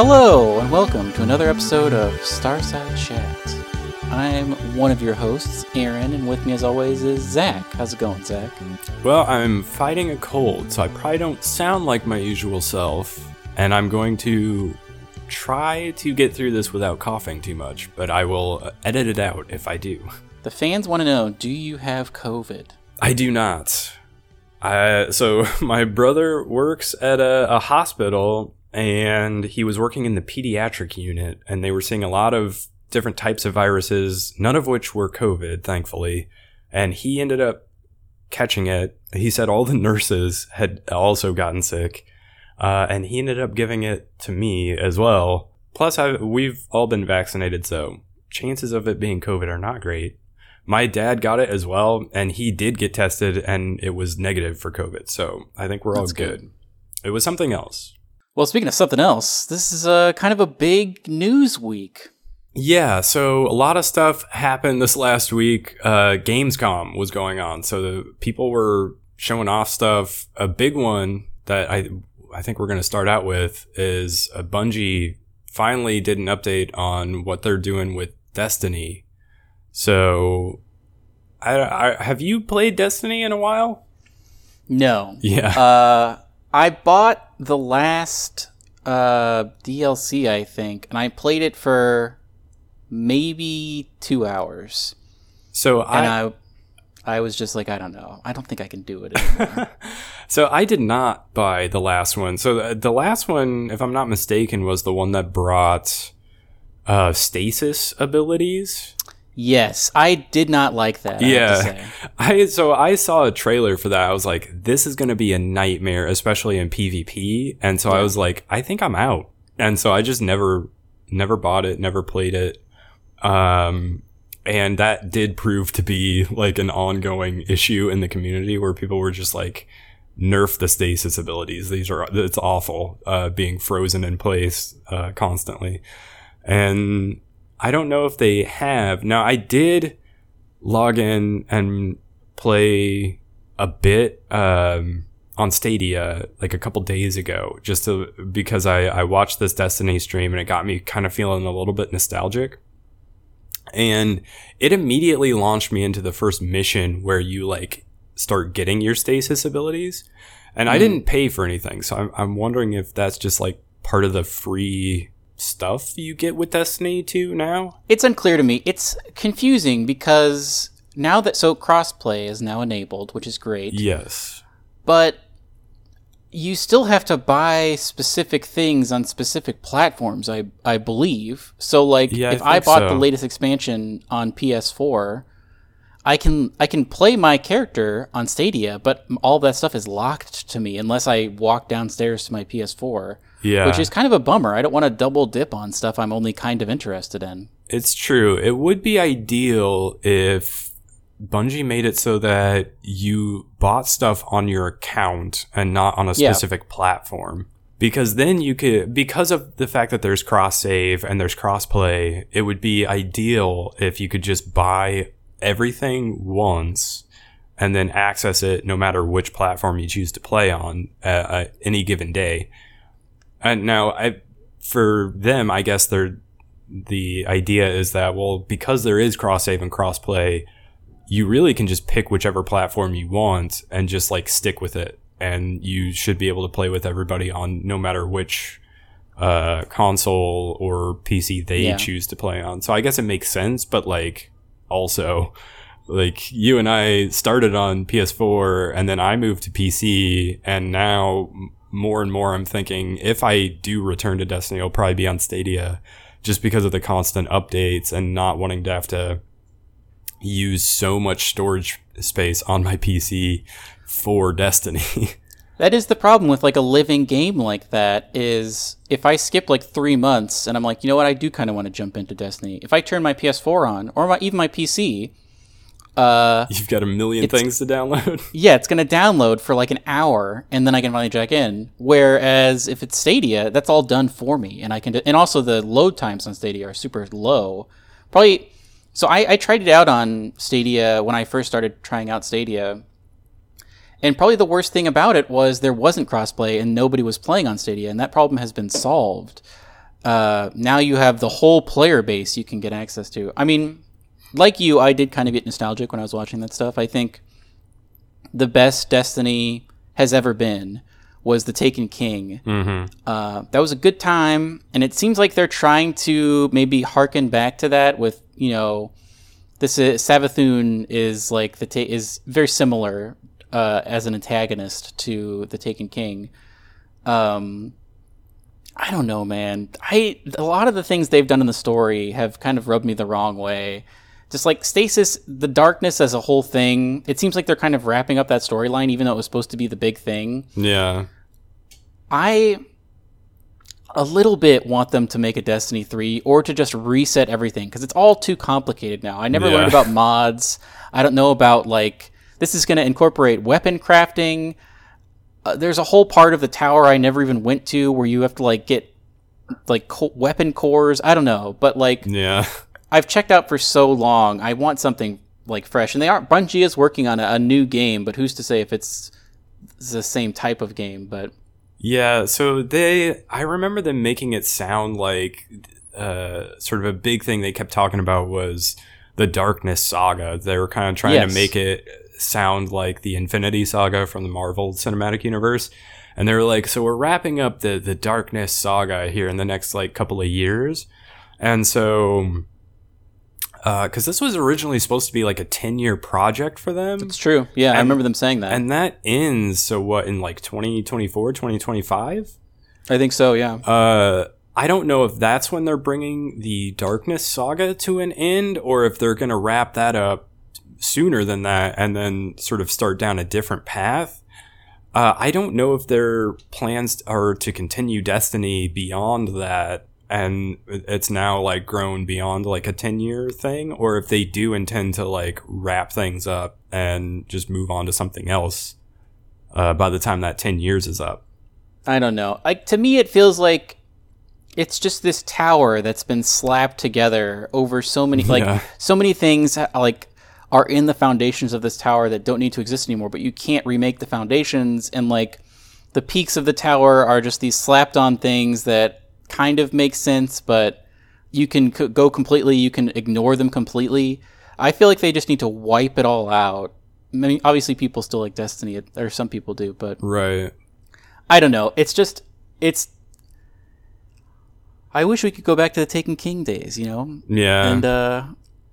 Hello, and welcome to another episode of Starside Chat. I'm one of your hosts, Aaron, and with me as always is Zach. How's it going, Zach? Well, I'm fighting a cold, so I probably don't sound like my usual self, and I'm going to try to get through this without coughing too much, but I will uh, edit it out if I do. The fans want to know do you have COVID? I do not. I, so, my brother works at a, a hospital, and he was working in the pediatric unit, and they were seeing a lot of different types of viruses, none of which were COVID, thankfully. And he ended up catching it. He said all the nurses had also gotten sick, uh, and he ended up giving it to me as well. Plus, I, we've all been vaccinated, so chances of it being COVID are not great. My dad got it as well, and he did get tested, and it was negative for COVID. So I think we're That's all good. good. It was something else. Well, speaking of something else, this is a kind of a big news week. Yeah, so a lot of stuff happened this last week. Uh, Gamescom was going on, so the people were showing off stuff. A big one that I I think we're going to start out with is a Bungie finally did an update on what they're doing with Destiny. So, I, I have you played Destiny in a while? No. Yeah. Uh, I bought the last uh, DLC, I think, and I played it for maybe two hours. so And I, I, I was just like, I don't know. I don't think I can do it anymore. So I did not buy the last one. So the, the last one, if I'm not mistaken, was the one that brought uh, stasis abilities. Yes, I did not like that. I have to say. yeah, I so I saw a trailer for that. I was like, this is going to be a nightmare, especially in PvP. And so I was like, I think I'm out. And so I just never, never bought it, never played it. Um, and that did prove to be like an ongoing issue in the community where people were just like, nerf the stasis abilities. These are, it's awful, uh, being frozen in place, uh, constantly. And I don't know if they have. Now, I did log in and play a bit, um, on Stadia like a couple days ago, just to, because I, I watched this Destiny stream and it got me kind of feeling a little bit nostalgic. And it immediately launched me into the first mission where you like start getting your stasis abilities. And I didn't pay for anything. So I'm, I'm wondering if that's just like part of the free stuff you get with Destiny 2 now. It's unclear to me. It's confusing because now that so crossplay is now enabled, which is great. Yes. but you still have to buy specific things on specific platforms i i believe so like Yeah, if i, think bought the latest expansion on ps4 i can i can play my character on stadia but all that stuff is locked to me unless i walk downstairs to my ps4 Yeah. which is kind of a bummer i don't want to double dip on stuff i'm only kind of interested in It's true. It would be ideal if Bungie made it so that you bought stuff on your account and not on a Yeah. specific platform. Because then you could, because of the fact that there's cross save and there's cross play, it would be ideal if you could just buy everything once and then access it no matter which platform you choose to play on at, at any given day. And now, I, for them, I guess they're the idea is that well because there is cross save and cross play you really can just pick whichever platform you want and just like stick with it and you should be able to play with everybody on no matter which uh console or PC they Yeah. choose to play on so i guess it makes sense but like also like you and I started on PS4 and then I moved to PC and now more and more I'm thinking if I do return to Destiny it'll probably be on Stadia just because of the constant updates and not wanting to have to use so much storage space on my PC for Destiny. That is the problem with like a living game like that is if I skip like three months and I'm like, you know what, I do kind of want to jump into Destiny. If I turn my PS4 on or my, even my PC, uh, You've got a million things to download. yeah, it's gonna download for like an hour and then I can finally check in. Whereas if it's Stadia, that's all done for me, and I can. Do, And also the load times on Stadia are super low. Probably. So I, I tried it out on Stadia when I first started trying out Stadia. And probably the worst thing about it was there wasn't crossplay and nobody was playing on Stadia, and that problem has been solved. uh, now you have the whole player base you can get access to. I mean, like you, I did kind of get nostalgic when I was watching that stuff. I think the best Destiny has ever been was the Taken King. Mm-hmm. Uh, that was a good time, and it seems like they're trying to maybe harken back to that with you know, this is Savathun is like the ta- is very similar uh, as an antagonist to the Taken King. Um, I don't know, man. I a lot of the things they've done in the story have kind of rubbed me the wrong way. Just like Stasis, the darkness as a whole thing, it seems like they're kind of wrapping up that storyline, even though it was supposed to be the big thing. Yeah. I a little bit want them to make a Destiny 3 or to just reset everything because it's all too complicated now. I never Yeah. learned about mods. I don't know about like this is going to incorporate weapon crafting. Uh, there's a whole part of the tower I never even went to where you have to like get like co- weapon cores. I don't know, but like Yeah. I've checked out for so long. I want something like fresh, and they aren't. Bungie is working on a, a new game, but who's to say if it's the same type of game? But Yeah, so they I remember them making it sound like uh sort of a big thing they kept talking about was the Darkness Saga. They were kind of trying Yes. to make it sound like the Infinity Saga from the Marvel Cinematic Universe. And they were like, so we're wrapping up the the Darkness Saga here in the next like couple of years. And so because this was originally supposed to be like a 10 year project for them it's true. Yeah, I remember them saying that. and that ends so what in like 2024 2025 I think so. Yeah. uh, I don't know if that's when they're bringing the Darkness Saga to an end, or if they're going to wrap that up sooner than that and then sort of start down a different path. Uh, I don't know if their plans are to continue Destiny beyond that, and it's now like grown beyond like a 10 year thing, or if they do intend to like wrap things up and just move on to something else uh, by the time that 10 years is up. I don't know. Like to me, it feels like it's just this tower that's been slapped together over so many, like Yeah. so many things, like are in the foundations of this tower that don't need to exist anymore. But you can't remake the foundations, and like the peaks of the tower are just these slapped on things that kind of makes sense, but you can c- go completely, you can ignore them completely. I feel like they just need to wipe it all out. I mean, obviously, people still like Destiny, or some people do, but Right. I don't know. It's just it's. I wish we could go back to the Taken King days, you know, Yeah. and uh,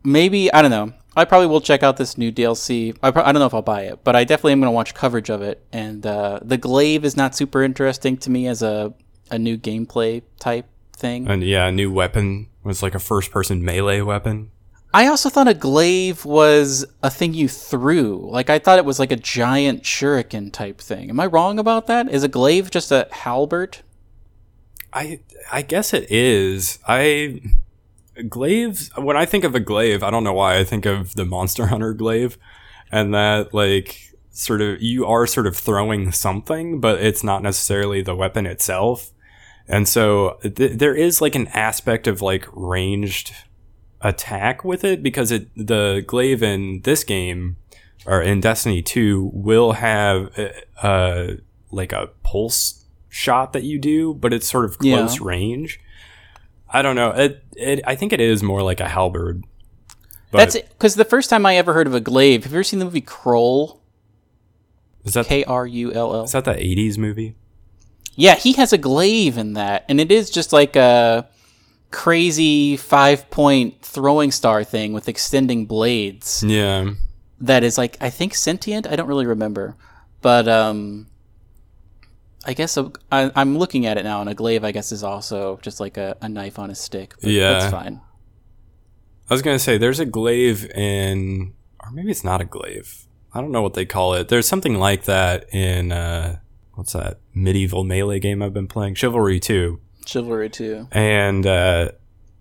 maybe I don't know. I probably will check out this new DLC. I, pro- I don't know if I'll buy it, but I definitely am going to watch coverage of it. And uh, the glaive is not super interesting to me as a a new gameplay type thing. And yeah, a new weapon was like a first person melee weapon. I also thought a glaive was a thing you threw. Like I thought it was like a giant shuriken type thing. Am I wrong about that? Is a glaive just a halberd? I I guess it is. I glaives when I think of a glaive, I don't know why I think of the Monster Hunter glaive and that like sort of you are sort of throwing something, but it's not necessarily the weapon itself. And so th- there is like an aspect of like ranged attack with it because it the glaive in this game or in Destiny 2 will have uh, uh like a pulse shot that you do, but it's sort of Yeah. close range. I don't know. It, it I think it is more like a halberd. But That's because the first time I ever heard of a glaive. Have you ever seen the movie Krull? is that K R U L L. is that the 80s movie? Yeah, he has a glaive in that, and it is just like a crazy five point throwing star thing with extending blades. Yeah. that is like I think sentient. I don't really remember, but um, I guess a, I, I'm looking at it now, and a glaive I guess is also just like a, a knife on a stick. But Yeah. that's fine. I was gonna say there's a glaive in, or maybe it's not a glaive. I don't know what they call it. There's something like that in uh, what's that medieval melee game I've been playing, Chivalry 2, Chivalry 2. and uh,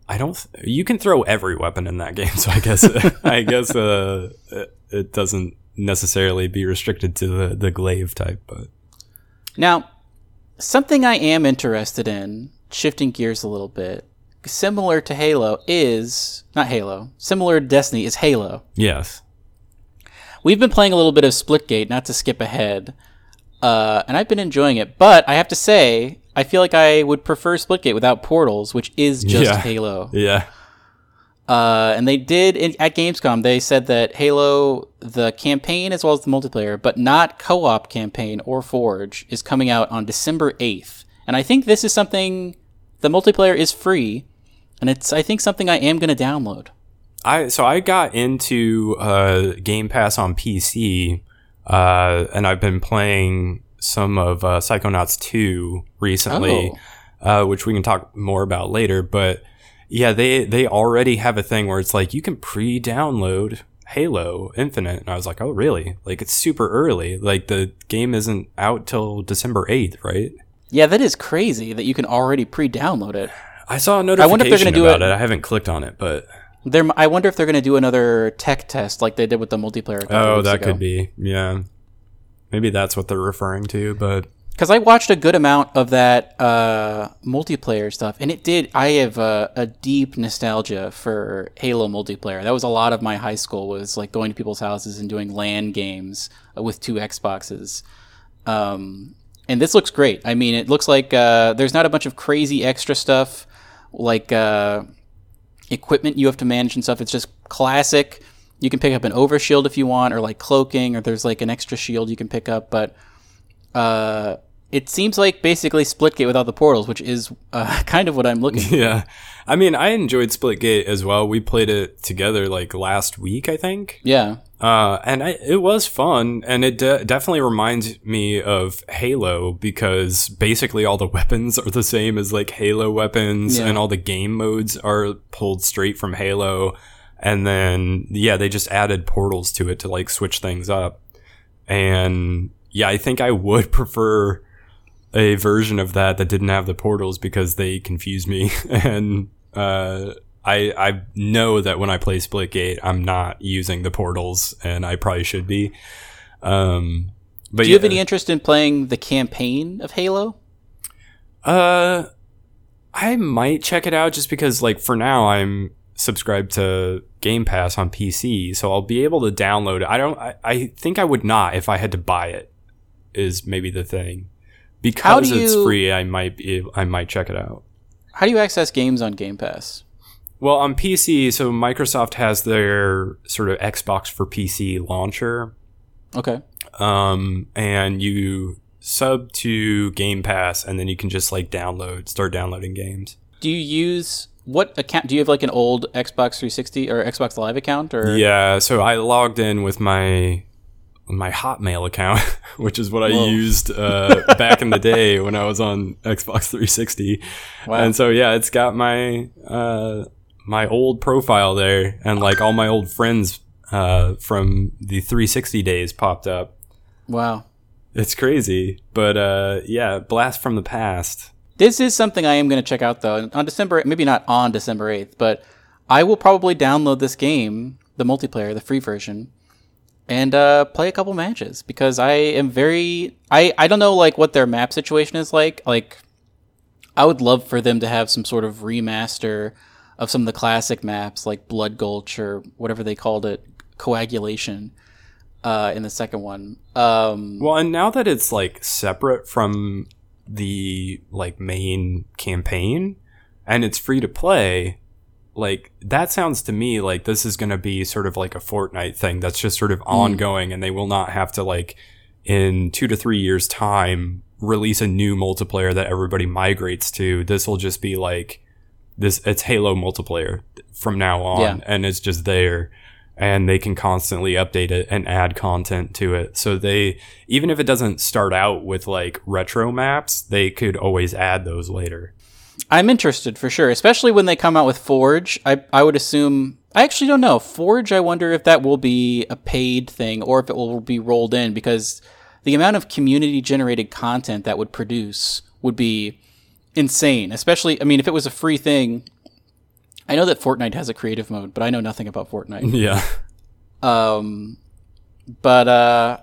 I don't. Th- you can throw every weapon in that game, so I guess I guess uh, it- it doesn't necessarily be restricted to the the glaive type, but Now, something I am interested in, shifting gears a little bit, similar to Halo, is not Halo. Similar to Destiny is Halo. yes, We've been playing a little bit of Splitgate, not to skip ahead, uh, and I've been enjoying it. But I have to say, I feel like I would prefer Splitgate without portals, which is just Yeah. Halo. Yeah. Uh, and they did in, at Gamescom. They said that Halo, the campaign as well as the multiplayer, but not co-op campaign or Forge, is coming out on December eighth. And I think this is something. The multiplayer is free, and it's I think something I am going to download. I so I got into uh, Game Pass on PC, uh, and I've been playing some of uh, Psychonauts 2 recently, uh, which we can talk more about later. But yeah, they they already have a thing where it's like you can pre-download Halo Infinite, and I was like, oh really? Like it's super early. Like the game isn't out till December 8th, right? Yeah, that is crazy that you can already pre-download it. I saw a notification wonder if they're gonna do about it- it. I haven't clicked on it, but There, I wonder if they're going to do another tech test like they did with the multiplayer. oh, that ago. could be yeah. Maybe that's what they're referring to, but because I watched a good amount of that uh, multiplayer stuff, and it did. I have a, a deep nostalgia for Halo multiplayer. That was a lot of my high school was like going to people's houses and doing LAN games uh, with two Xboxes. Um, and this looks great. I mean, it looks like uh, there's not a bunch of crazy extra stuff like uh, equipment you have to manage and stuff. It's just classic. You can pick up an overshield if you want, or like cloaking, or there's like an extra shield you can pick up, but uh, it seems like basically Splitgate without the portals, which is uh, kind of what I'm looking. for. Yeah. I mean, I enjoyed Splitgate as well. We played it together like last week, I think. Yeah, Uh, and I, it was fun, and it de- definitely reminds me of Halo because basically all the weapons are the same as like Halo weapons, Yeah. and all the game modes are pulled straight from Halo. And then, yeah, they just added portals to it to like switch things up. And yeah, I think I would prefer a version of that that didn't have the portals because they confuse me. and uh, I I know that when I play Splitgate, I'm not using the portals, and I probably should be. Um, but do you have any interest in playing the campaign of Halo? Uh, I might check it out just because, like, for now I'm subscribed to Game Pass on PC, so I'll be able to download it. I don't. I, I think I would not if I had to buy it. Is maybe the thing because do it's you- free. I might be. I might check it out. How do you access games on Game Pass? Well, on PC, so Microsoft has their sort of Xbox for PC launcher, Okay, um, and you sub to Game Pass, and then you can just like download, start downloading games. do you use what account? Do you have like an old Xbox 360 or Xbox Live account? Or Yeah, so I logged in with my my Hotmail account, which is what I Whoa. used uh, back in the day when I was on Xbox 360. Wow. And so yeah, it's got my uh, my old profile there, and like all my old friends uh, from the 360 days popped up. wow, It's crazy, but uh, yeah, blast from the past. This is something I am going to check out though. On December, maybe not on December 8th, but I will probably download this game, the multiplayer, the free version, and uh, play a couple matches because I am very I I don't know like what their map situation is like. Like I would love for them to have some sort of remaster of some of the classic maps like Blood Gulch or whatever they called it, coagulation uh, in the second one. Um, Well, and now that it's like separate from the like main campaign and it's free to play, like that sounds to me like this is going to be sort of like a Fortnite thing that's just sort of ongoing and they will not have to like in 2 to 3 years time release a new multiplayer that everybody migrates to. This will just be like this it's Halo multiplayer from now on Yeah. and it's just there and they can constantly update it and add content to it. So they even if it doesn't start out with like retro maps, they could always add those later. I'm interested for sure, especially when they come out with Forge. I I would assume. I actually don't know. Forge. I wonder if that will be a paid thing or if it will be rolled in because the amount of community generated content that would produce would be insane. Especially, I mean, if it was a free thing. I know that Fortnite has a creative mode, but I know nothing about Fortnite. Yeah. Um, but uh,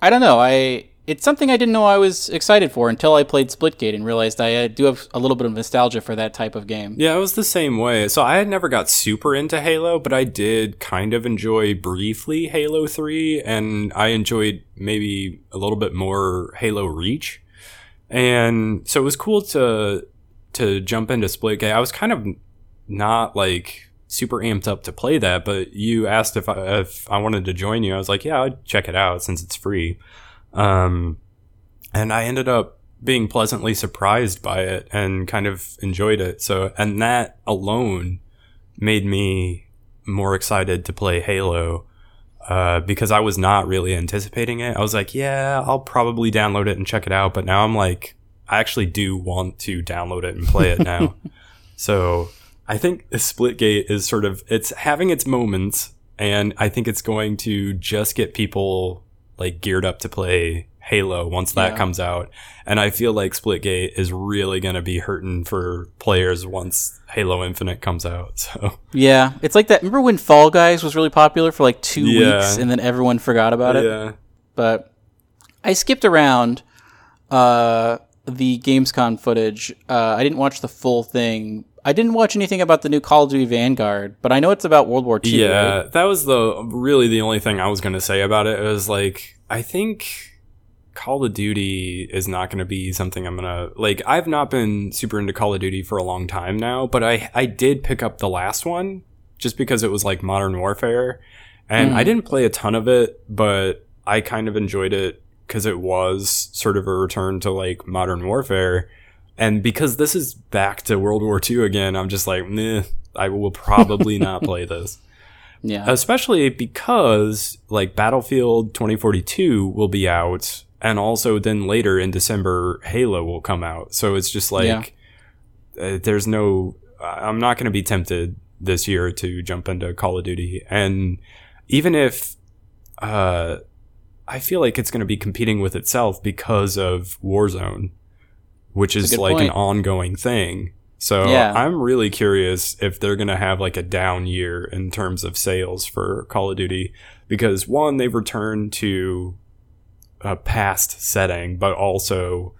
I don't know. I it's something I didn't know I was excited for until I played Splitgate and realized I uh, do have a little bit of nostalgia for that type of game. Yeah, it was the same way. So I had never got super into Halo, but I did kind of enjoy briefly Halo 3 and I enjoyed maybe a little bit more Halo Reach. And so it was cool to to jump into Splitgate. I was kind of not like super amped up to play that, but you asked if I, if I wanted to join you. I was like, yeah, I'd check it out since it's free. Um, and I ended up being pleasantly surprised by it and kind of enjoyed it. So, and that alone made me more excited to play Halo. Uh, because I was not really anticipating it. I was like, yeah, I'll probably download it and check it out. But now I'm like, I actually do want to download it and play it now. so I think Splitgate is sort of, it's having its moments and I think it's going to just get people like geared up to play Halo once that yeah. comes out. And I feel like Splitgate is really going to be hurting for players once Halo Infinite comes out. So Yeah, it's like that. Remember when Fall Guys was really popular for like 2 yeah. weeks and then everyone forgot about it? Yeah. But I skipped around uh, the Gamescom footage. Uh, I didn't watch the full thing. I didn't watch anything about the new Call of Duty Vanguard, but I know it's about World War II. Yeah, right? that was the really the only thing I was going to say about it. It was like I think Call of Duty is not going to be something I'm going to like. I've not been super into Call of Duty for a long time now, but I I did pick up the last one just because it was like Modern Warfare, and mm. I didn't play a ton of it, but I kind of enjoyed it because it was sort of a return to like Modern Warfare, and because this is back to World War II again, I'm just like, meh, I will probably not play this. Yeah. Especially because like Battlefield 2042 will be out and also then later in December, Halo will come out. So it's just like yeah. uh, there's no. I'm not going to be tempted this year to jump into Call of Duty, and even if uh, I feel like it's going to be competing with itself because of Warzone, which is like point. an ongoing thing. So yeah. I'm really curious if they're going to have like a down year in terms of sales for Call of Duty because one, they've returned to a past setting, but also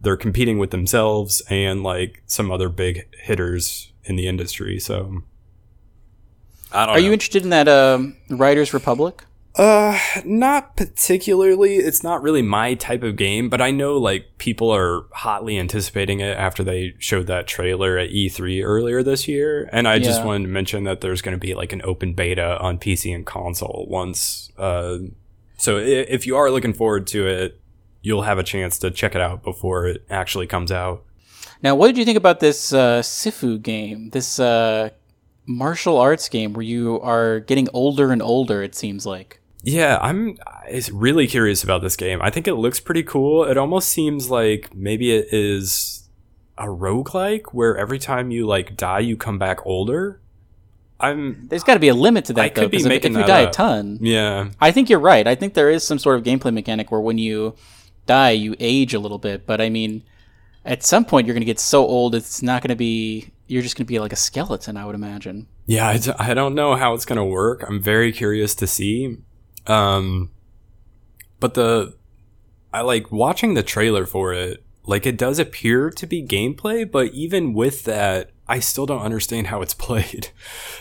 they're competing with themselves and like some other big hitters in the industry. So, I don't. Are know. you interested in that um, Riders Republic? Uh, not particularly. It's not really my type of game, but I know like people are hotly anticipating it after they showed that trailer at E3 earlier this year. And I yeah. just wanted to mention that there's going to be like an open beta on PC and console once uh so if you are looking forward to it, you'll have a chance to check it out before it actually comes out. Now, what did you think about this uh, Sifu game? This uh, martial arts game where you are getting older and older. It seems like. Yeah, I'm really curious about this game. I think it looks pretty cool. It almost seems like maybe it is a roguelike where every time you like die you come back older. I'm. There's got to be a limit to that. I though, could be making if, if you die up. a ton. Yeah. I think you're right. I think there is some sort of gameplay mechanic where when you die, you age a little bit. But I mean, at some point, you're going to get so old, it's not going to be. You're just going to be like a skeleton, I would imagine. Yeah, I d- I don't know how it's going to work. I'm very curious to see. Um, but the I like watching the trailer for it. Like it does appear to be gameplay, but even with that, I still don't understand how it's played.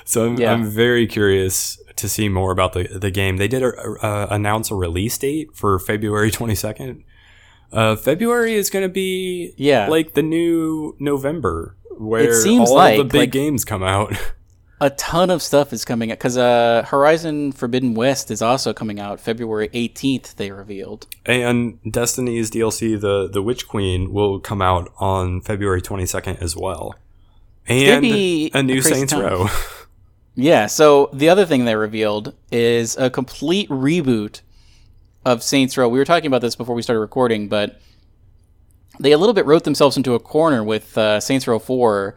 So I'm, yeah. I'm very curious to see more about the the game. They did uh, announce a release date for February 22nd. Uh, February is going to be yeah like the new November where it seems all like, the big like games come out. a ton of stuff is coming out because uh, Horizon Forbidden West is also coming out February 18th. They revealed, and Destiny's DLC, the the Witch Queen, will come out on February 22nd as well and a new a Saints time. Row. yeah. So the other thing they revealed is a complete reboot of Saints Row. We were talking about this before we started recording, but they a little bit wrote themselves into a corner with uh, Saints Row Four.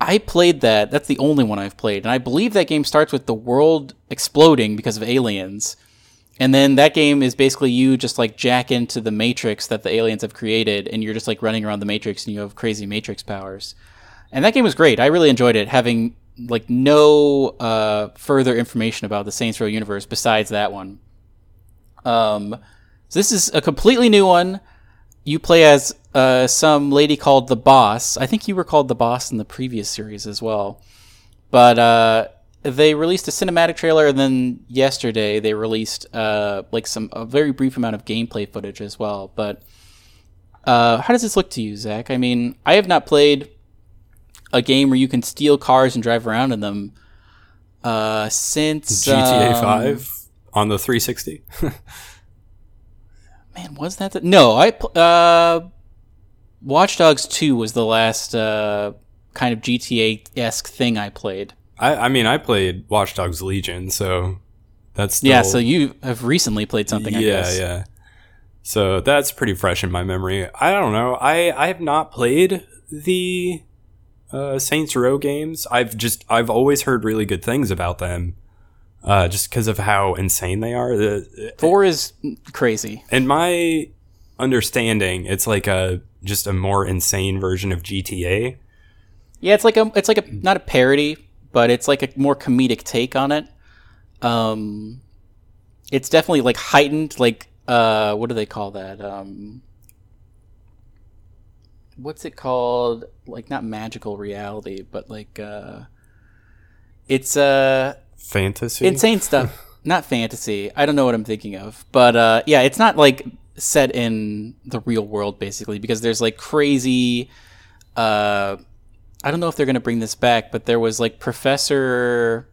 I played that. That's the only one I've played, and I believe that game starts with the world exploding because of aliens. And then that game is basically you just like jack into the matrix that the aliens have created, and you're just like running around the matrix and you have crazy matrix powers and that game was great. I really enjoyed it, having like no uh, further information about the Saints Row universe besides that one. Um, so this is a completely new one. You play as uh, some lady called the Boss. I think you were called the Boss in the previous series as well. But uh, they released a cinematic trailer, and then yesterday they released uh, like some a very brief amount of gameplay footage as well. But Uh, how does this look to you, Zach? I mean, I have not played a game where you can steal cars and drive around in them uh, since GTA um, Five on the 360. Man, was that the no? I uh, Watch Dogs Two was the last uh, kind of GTA esque thing I played. I, I mean, I played Watch Dogs Legion, so that's Yeah, so you have recently played something. I yeah, guess. yeah. So that's pretty fresh in my memory. I don't know. I I have not played the uh, Saints Row games. I've just I've always heard really good things about them, uh, just because of how insane they are. The, Four is crazy. in my understanding, it's like a just a more insane version of GTA. Yeah, it's like a it's like a not a parody, but it's like a more comedic take on it. Um, it's definitely like heightened. Like uh, what do they call that? Um, what's it called? Like not magical reality, but like uh, it's uh Fantasy. insane stuff. Not fantasy. I don't know what I'm thinking of, but uh, yeah, it's not like set in the real world basically because there's like crazy. Uh, I don't know if they're gonna bring this back, but there was like Professor,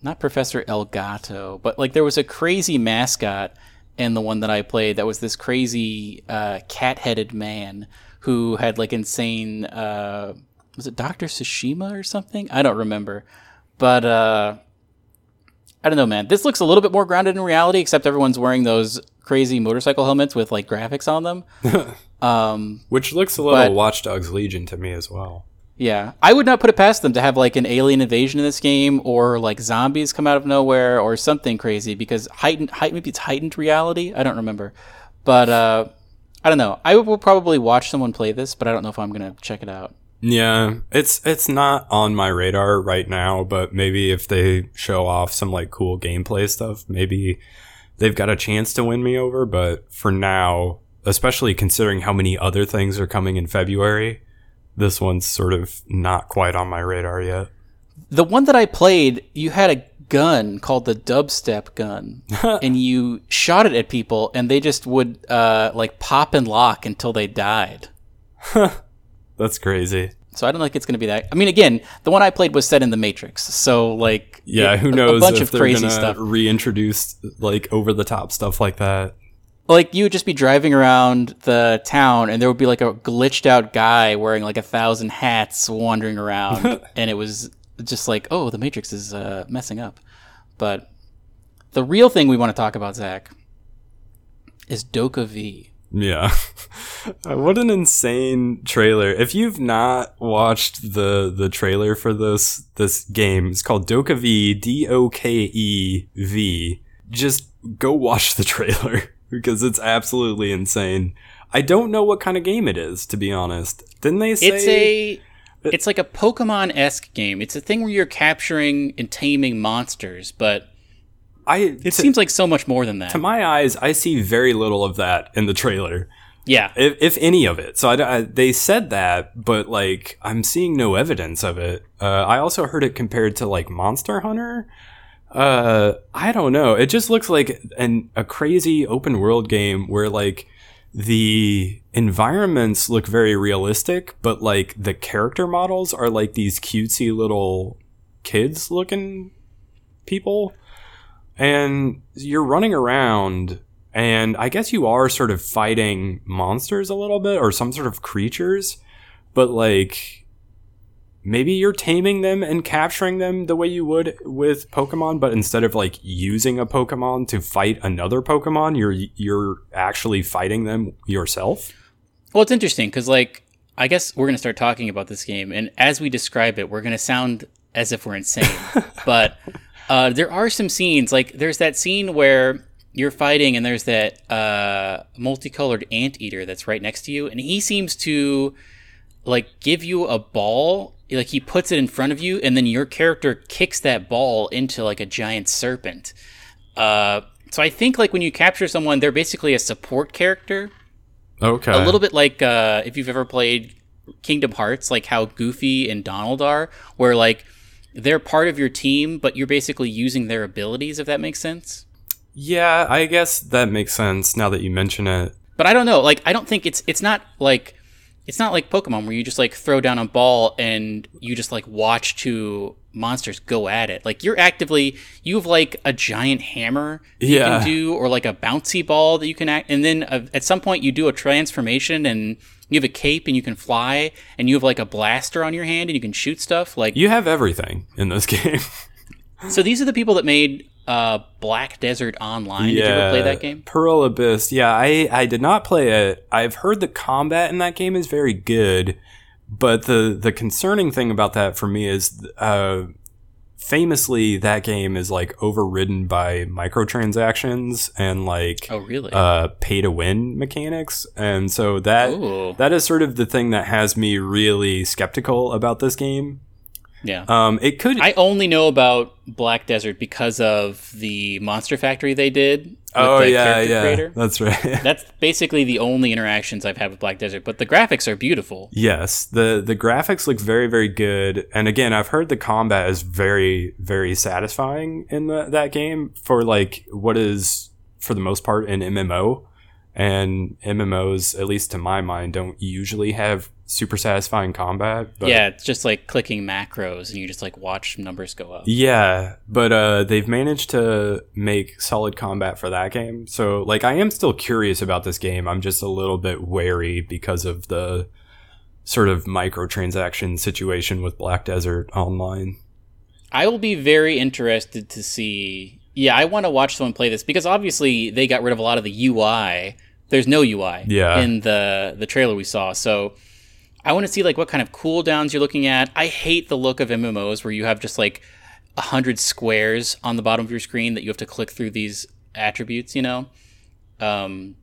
not Professor Elgato, but like there was a crazy mascot in the one that I played that was this crazy uh, cat-headed man who had like insane. Uh, was it Doctor Tsushima or something? I don't remember, but. Uh, I don't know, man. This looks a little bit more grounded in reality, except everyone's wearing those crazy motorcycle helmets with like graphics on them. um, which looks a little But- Watch Dogs Legion to me as well. yeah, I would not put it past them to have like an alien invasion in this game, or like zombies come out of nowhere, or something crazy. Because heightened, height, maybe it's heightened reality. I don't remember, but uh, I don't know. I will probably watch someone play this, but I don't know if I'm gonna check it out. Yeah, it's it's not on my radar right now, but maybe if they show off some like cool gameplay stuff, maybe they've got a chance to win me over, but for now, especially considering how many other things are coming in February, this one's sort of not quite on my radar yet. The one that I played, you had a gun called the dubstep gun, and you shot it at people, and they just would uh, like pop and lock until they died. That's crazy. So I don't think it's going to be that. I mean, again, the one I played was set in the Matrix, so like Yeah, it- who knows a bunch if of crazy stuff. reintroduced like over the top stuff like that. Like you would just be driving around the town, and there would be like a glitched out guy wearing like a thousand hats wandering around, and it was just like, oh, the Matrix is uh, messing up. But the real thing we want to talk about, Zach, is DokeV. Yeah. Uh, what an insane trailer. If you've not watched the the trailer for this this game, it's called DokeV D O K E V. Just go watch the trailer because it's absolutely insane. I don't know what kind of game it is to be honest. Didn't they say It's a it's like a Pokemon esque game. It's a thing where you're capturing and taming monsters, but I it to, seems like so much more than that. to my eyes I see very little of that in the trailer. yeah. if, if any of it. So I, I- they said that, but like I'm seeing no evidence of it. Uh, I also heard it compared to like Monster Hunter. Uh, I don't know. It just looks like an a crazy open world game where like the environments look very realistic, but like the character models are like these cutesy little kids looking people. And you're running around and I guess you are sort of fighting monsters a little bit or some sort of creatures, but like maybe you're taming them and capturing them the way you would with Pokemon, but instead of like using a Pokemon to fight another Pokemon, you're you're actually fighting them yourself. Well, it's interesting because, like, I guess we're going to start talking about this game, and as we describe it, we're going to sound as if we're insane. but uh, there are some scenes, like, there's that scene where you're fighting, and there's that uh, multicolored anteater that's right next to you, and he seems to, like, give you a ball. Like, he puts it in front of you, and then your character kicks that ball into, like, a giant serpent. Uh, so I think, like, when you capture someone, they're basically a support character Okay. a little bit like uh, if you've ever played Kingdom Hearts, like how Goofy and Donald are, where like they're part of your team, but you're basically using their abilities. If that makes sense. Yeah, I guess that makes sense now that you mention it. but I don't know. Like I don't think it's it's not like it's not like Pokemon where you just like throw down a ball and you just like watch two monsters go at it. Like you're actively you have like a giant hammer that you can do or like a bouncy ball that you can act and then uh, at some point you do a transformation and you have a cape and you can fly and you have like a blaster on your hand and you can shoot stuff like You have everything in this game. so these are the people that made uh Black Desert Online. Did you ever play that game? Pearl Abyss. Yeah, I I did not play it. I've heard the combat in that game is very good, but the the concerning thing about that for me is uh famously that game is like overridden by microtransactions and like Oh really? uh pay to win mechanics and so that Ooh. that is sort of the thing that has me really skeptical about this game yeah. um it could I only know about Black Desert because of the Monster Factory they did. With oh the yeah character yeah creator. that's right That's basically the only interactions I've had with Black Desert, but the graphics are beautiful. Yes, the the graphics look very very good, and again, I've heard the combat is very very satisfying in the, that game for like what is for the most part an MMO, and MMOs, at least to my mind, don't usually have super satisfying combat. But yeah, it's just like clicking macros and you just like watch numbers go up. Yeah, but uh, they've managed to make solid combat for that game. So, like, I am still curious about this game. I'm just a little bit wary because of the sort of microtransaction situation with Black Desert Online. I will be very interested to see. Yeah, I want to watch someone play this because obviously they got rid of a lot of the UI. There's no UI Yeah. in the the trailer we saw. So I want to see like what kind of cooldowns you're looking at. I hate the look of MMOs where you have just like a hundred squares on the bottom of your screen that you have to click through these attributes. You know, um,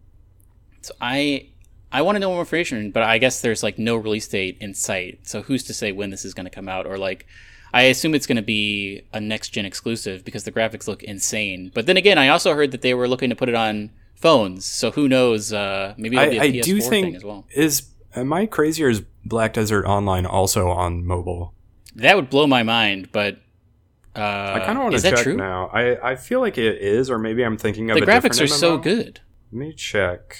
so I I want to know more information, but I guess there's like no release date in sight. So who's to say when this is going to come out? Or like, I assume it's going to be a next gen exclusive because the graphics look insane. But then again, I also heard that they were looking to put it on phones. So who knows? Uh, maybe it'll be a I, I PS4 do thing think as well. is am I crazy or is Black Desert Online also on mobile? That would blow my mind. But uh, I kind of want to that check true? now. I, I feel like it is, or maybe I'm thinking of The graphics are so good. Let me check.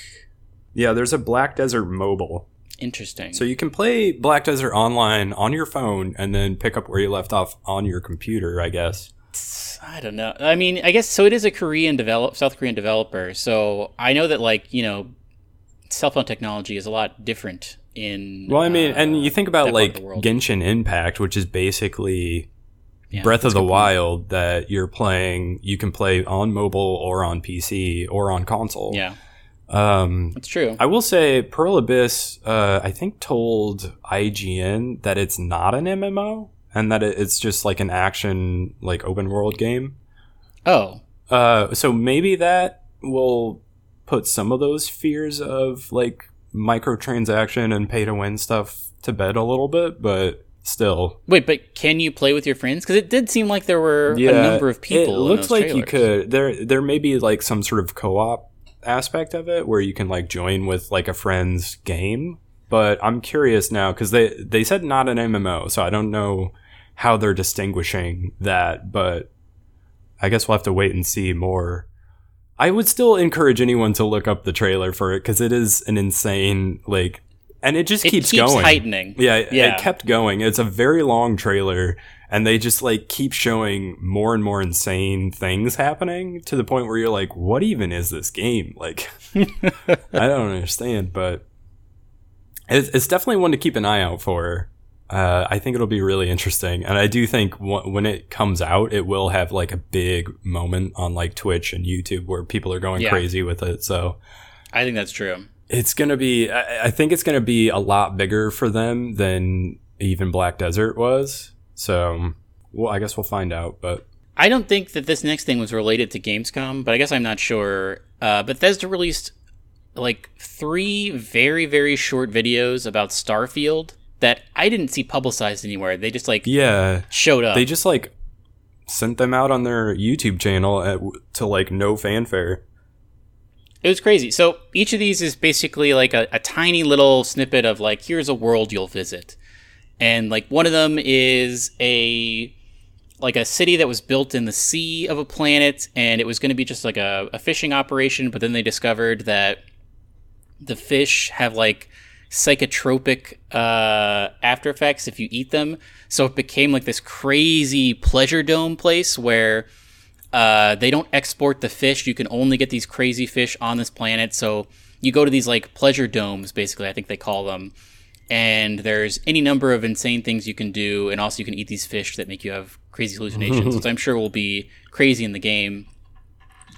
Yeah, there's a Black Desert mobile. Interesting. So you can play Black Desert Online on your phone and then pick up where you left off on your computer, I guess. I don't know. I mean, I guess so. It is a Korean develop, South Korean developer. So I know that, like you know, cell phone technology is a lot different in. Well, I mean, uh, and you think about that part of like. Genshin Impact, which is basically yeah, Breath of the good point. Wild that you're playing. You can play on mobile or on PC or on console. Yeah, Um, that's true. I will say Pearl Abyss, uh, I think told IGN that it's not an MMO and that it's just like an action, like open world game. oh, Uh, so maybe that will put some of those fears of like microtransaction and pay to win stuff to bed a little bit, but still. wait, but can you play with your friends? Because it did seem like there were a number of people. It looks like you could. There, there may be like some sort of co-op aspect of it where you can like join with like a friend's game. But I'm curious now because they they said not an MMO, so I don't know how they're distinguishing that. But I guess we'll have to wait and see more. I would still encourage anyone to look up the trailer for it because it is an insane like, and it just It keeps, keeps going. heightening. Yeah, Yeah. it kept going. It's a very long trailer, and they just like keep showing more and more insane things happening to the point where you're like, "What even is this game?" Like, I don't understand, but it's, it's definitely one to keep an eye out for. Uh, I think it'll be really interesting, and I do think w- when it comes out, it will have like a big moment on like Twitch and YouTube where people are going Yeah. crazy with it. So I think that's true. it's gonna be. I, I think it's gonna be a lot bigger for them than even Black Desert was. So, well, I guess we'll find out. But I don't think that this next thing was related to Gamescom, but I guess I'm not sure. Uh, Bethesda released like three very very short videos about Starfield that I didn't see publicized anywhere. They just like yeah, showed up. they just like sent them out on their YouTube channel at, to like no fanfare. It was crazy. So each of these is basically like a, a tiny little snippet of like, here's a world you'll visit. And like one of them is a like a city that was built in the sea of a planet and it was going to be just like a, a fishing operation but then they discovered that the fish have like psychotropic uh, after effects if you eat them. So it became like this crazy pleasure dome place where uh, they don't export the fish. You can only get these crazy fish on this planet. So you go to these like pleasure domes, basically, I think they call them. And there's any number of insane things you can do. And also, you can eat these fish that make you have crazy hallucinations, which I'm sure will be crazy in the game.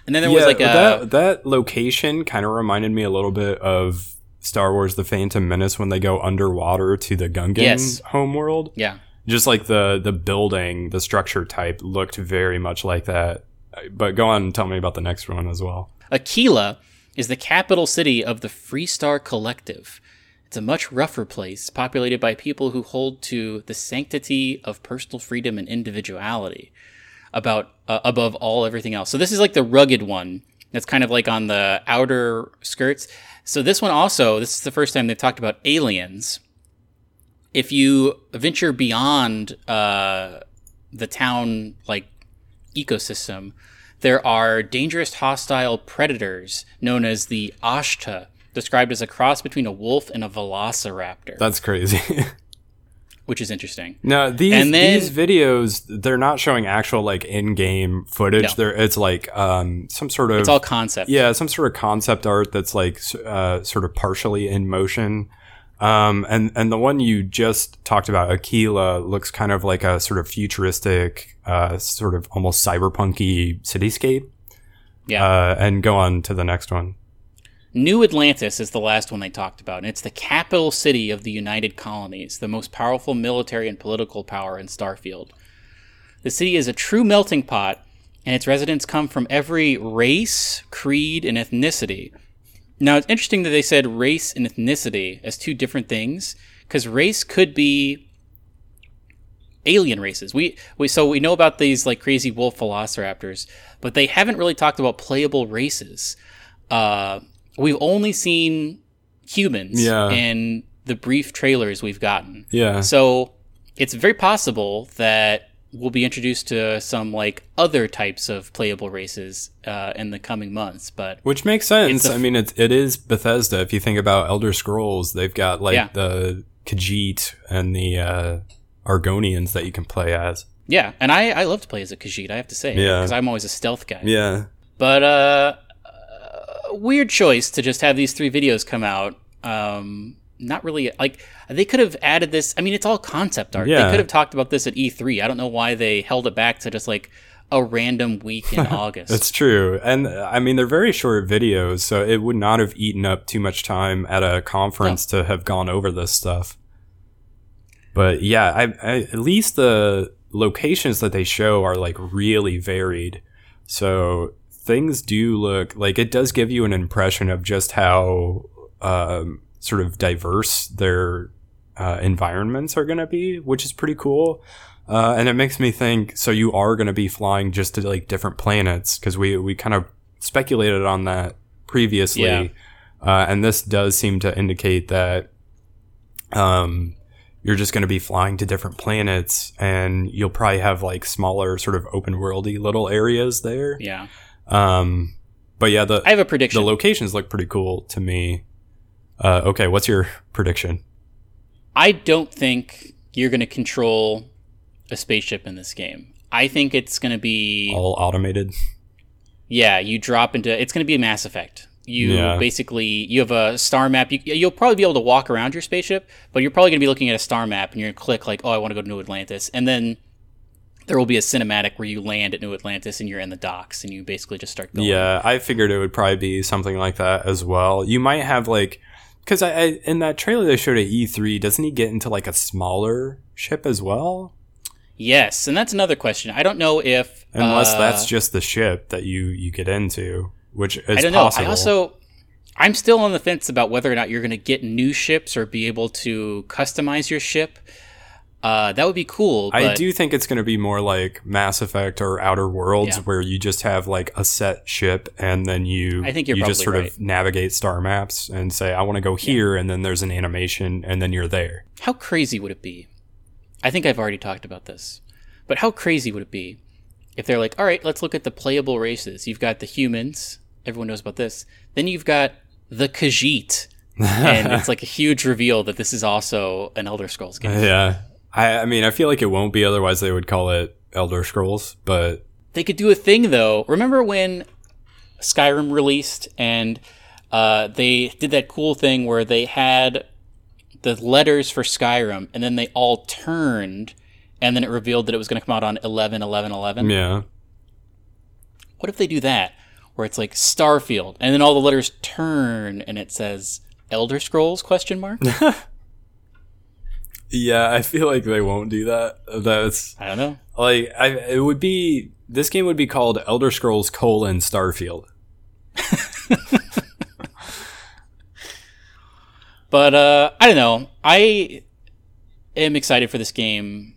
And then there was like a. that that location kind of reminded me a little bit of Star Wars: The Phantom Menace when they go underwater to the Gungan Yes. homeworld. yeah. Just like the the building, the structure type looked very much like that. But go on and tell me about the next one as well. Aquila is the capital city of the Freestar Collective. It's a much rougher place, populated by people who hold to the sanctity of personal freedom and individuality about uh, above all everything else. So this is like the rugged one. That's kind of like on the outer skirts. So this one also, this is the first time they've talked about aliens. If you venture beyond uh, the town like ecosystem, there are dangerous hostile predators known as the Ashta, described as a cross between a wolf and a velociraptor, That's crazy. which is interesting. no, these And then- these videos they're not showing actual like in-game footage. No. They're it's like um some sort of It's all concept. Yeah, some sort of concept art that's like uh, sort of partially in motion. Um, and and the one you just talked about, Aquila, looks kind of like a sort of futuristic, uh, sort of almost cyberpunky cityscape. Yeah. Uh, and go on to the next one. New Atlantis is the last one they talked about, and it's the capital city of the United Colonies, the most powerful military and political power in Starfield. The city is a true melting pot, and its residents come from every race, creed, and ethnicity. Now, it's interesting that they said race and ethnicity as two different things, because race could be alien races. We, we so we know about these like crazy wolf velociraptors, but they haven't really talked about playable races. Uh, we've only seen humans Yeah. in the brief trailers we've gotten. Yeah. So it's very possible that we'll be introduced to some like other types of playable races uh, in the coming months. But Which makes sense. A- I mean, it, it is Bethesda. If you think about Elder Scrolls, they've got like Yeah. the Khajiit and the uh, Argonians that you can play as. yeah, and I, I love to play as a Khajiit, I have to say, Yeah. because I'm always a stealth guy. Yeah. But uh, weird choice to just have these three videos come out. Um, not really like they could have added this. I mean, it's all concept art. Yeah. They could have talked about this at E3. I don't know why they held it back to just like a random week in August. It's true. And I mean, they're very short videos, so it would not have eaten up too much time at a conference to have gone over this stuff. But yeah, I, I, at least the locations that they show are like really varied. So things do look like it does give you an impression of just how um, sort of diverse their uh, environments are going to be, which is pretty cool. Uh, and it makes me think. So you are going to be flying just to like different planets because we we kind of speculated on that previously, Yeah. uh, and this does seem to indicate that um, you're just going to be flying to different planets, and you'll probably have like smaller, sort of open worldy little areas there. yeah. Um, but yeah, the I have a prediction. the locations look pretty cool to me. Uh, okay, what's your prediction? I don't think you're going to control a spaceship in this game. I think it's going to be All automated. yeah. You drop into it's going to be a Mass Effect. You Yeah. basically you have a star map. You, you'll probably be able to walk around your spaceship, but you're probably going to be looking at a star map and you're going to click like, oh, I want to go to New Atlantis, and then there will be a cinematic where you land at New Atlantis and you're in the docks and you basically just start going. Yeah, I figured it would probably be something like that as well. You might have like, because I, I in that trailer they showed at E3, doesn't he get into like a smaller ship as well? Yes, and that's another question. I don't know if Unless uh, that's just the ship that you you get into, which is I don't know. possible. I also I'm still on the fence about whether or not you're going to get new ships or be able to customize your ship. Uh, that would be cool. But I do think it's going to be more like Mass Effect or Outer Worlds, Yeah. where you just have like a set ship, and then you I think you're you just sort probably of navigate star maps and say, "I want to go here," and then there's an animation, and then you're there. How crazy would it be? I think I've already talked about this, but how crazy would it be if they're like, all right, let's look at the playable races. You've got the humans. Everyone knows about this. Then you've got the Khajiit, and it's like a huge reveal that this is also an Elder Scrolls game. yeah. I, I mean, I feel like it won't be. Otherwise, they would call it Elder Scrolls. But They could do a thing though. Remember when Skyrim released and uh, they did that cool thing where they had the letters for Skyrim and then they all turned and then it revealed that it was going to come out on 11 11 11. yeah, What if they do that where it's like Starfield and then all the letters turn and it says Elder Scrolls question mark? yeah, I feel like they won't do that. That's I don't know. like I. It would be this game would be called Elder Scrolls colon Starfield. But uh, I don't know. I am excited for this game,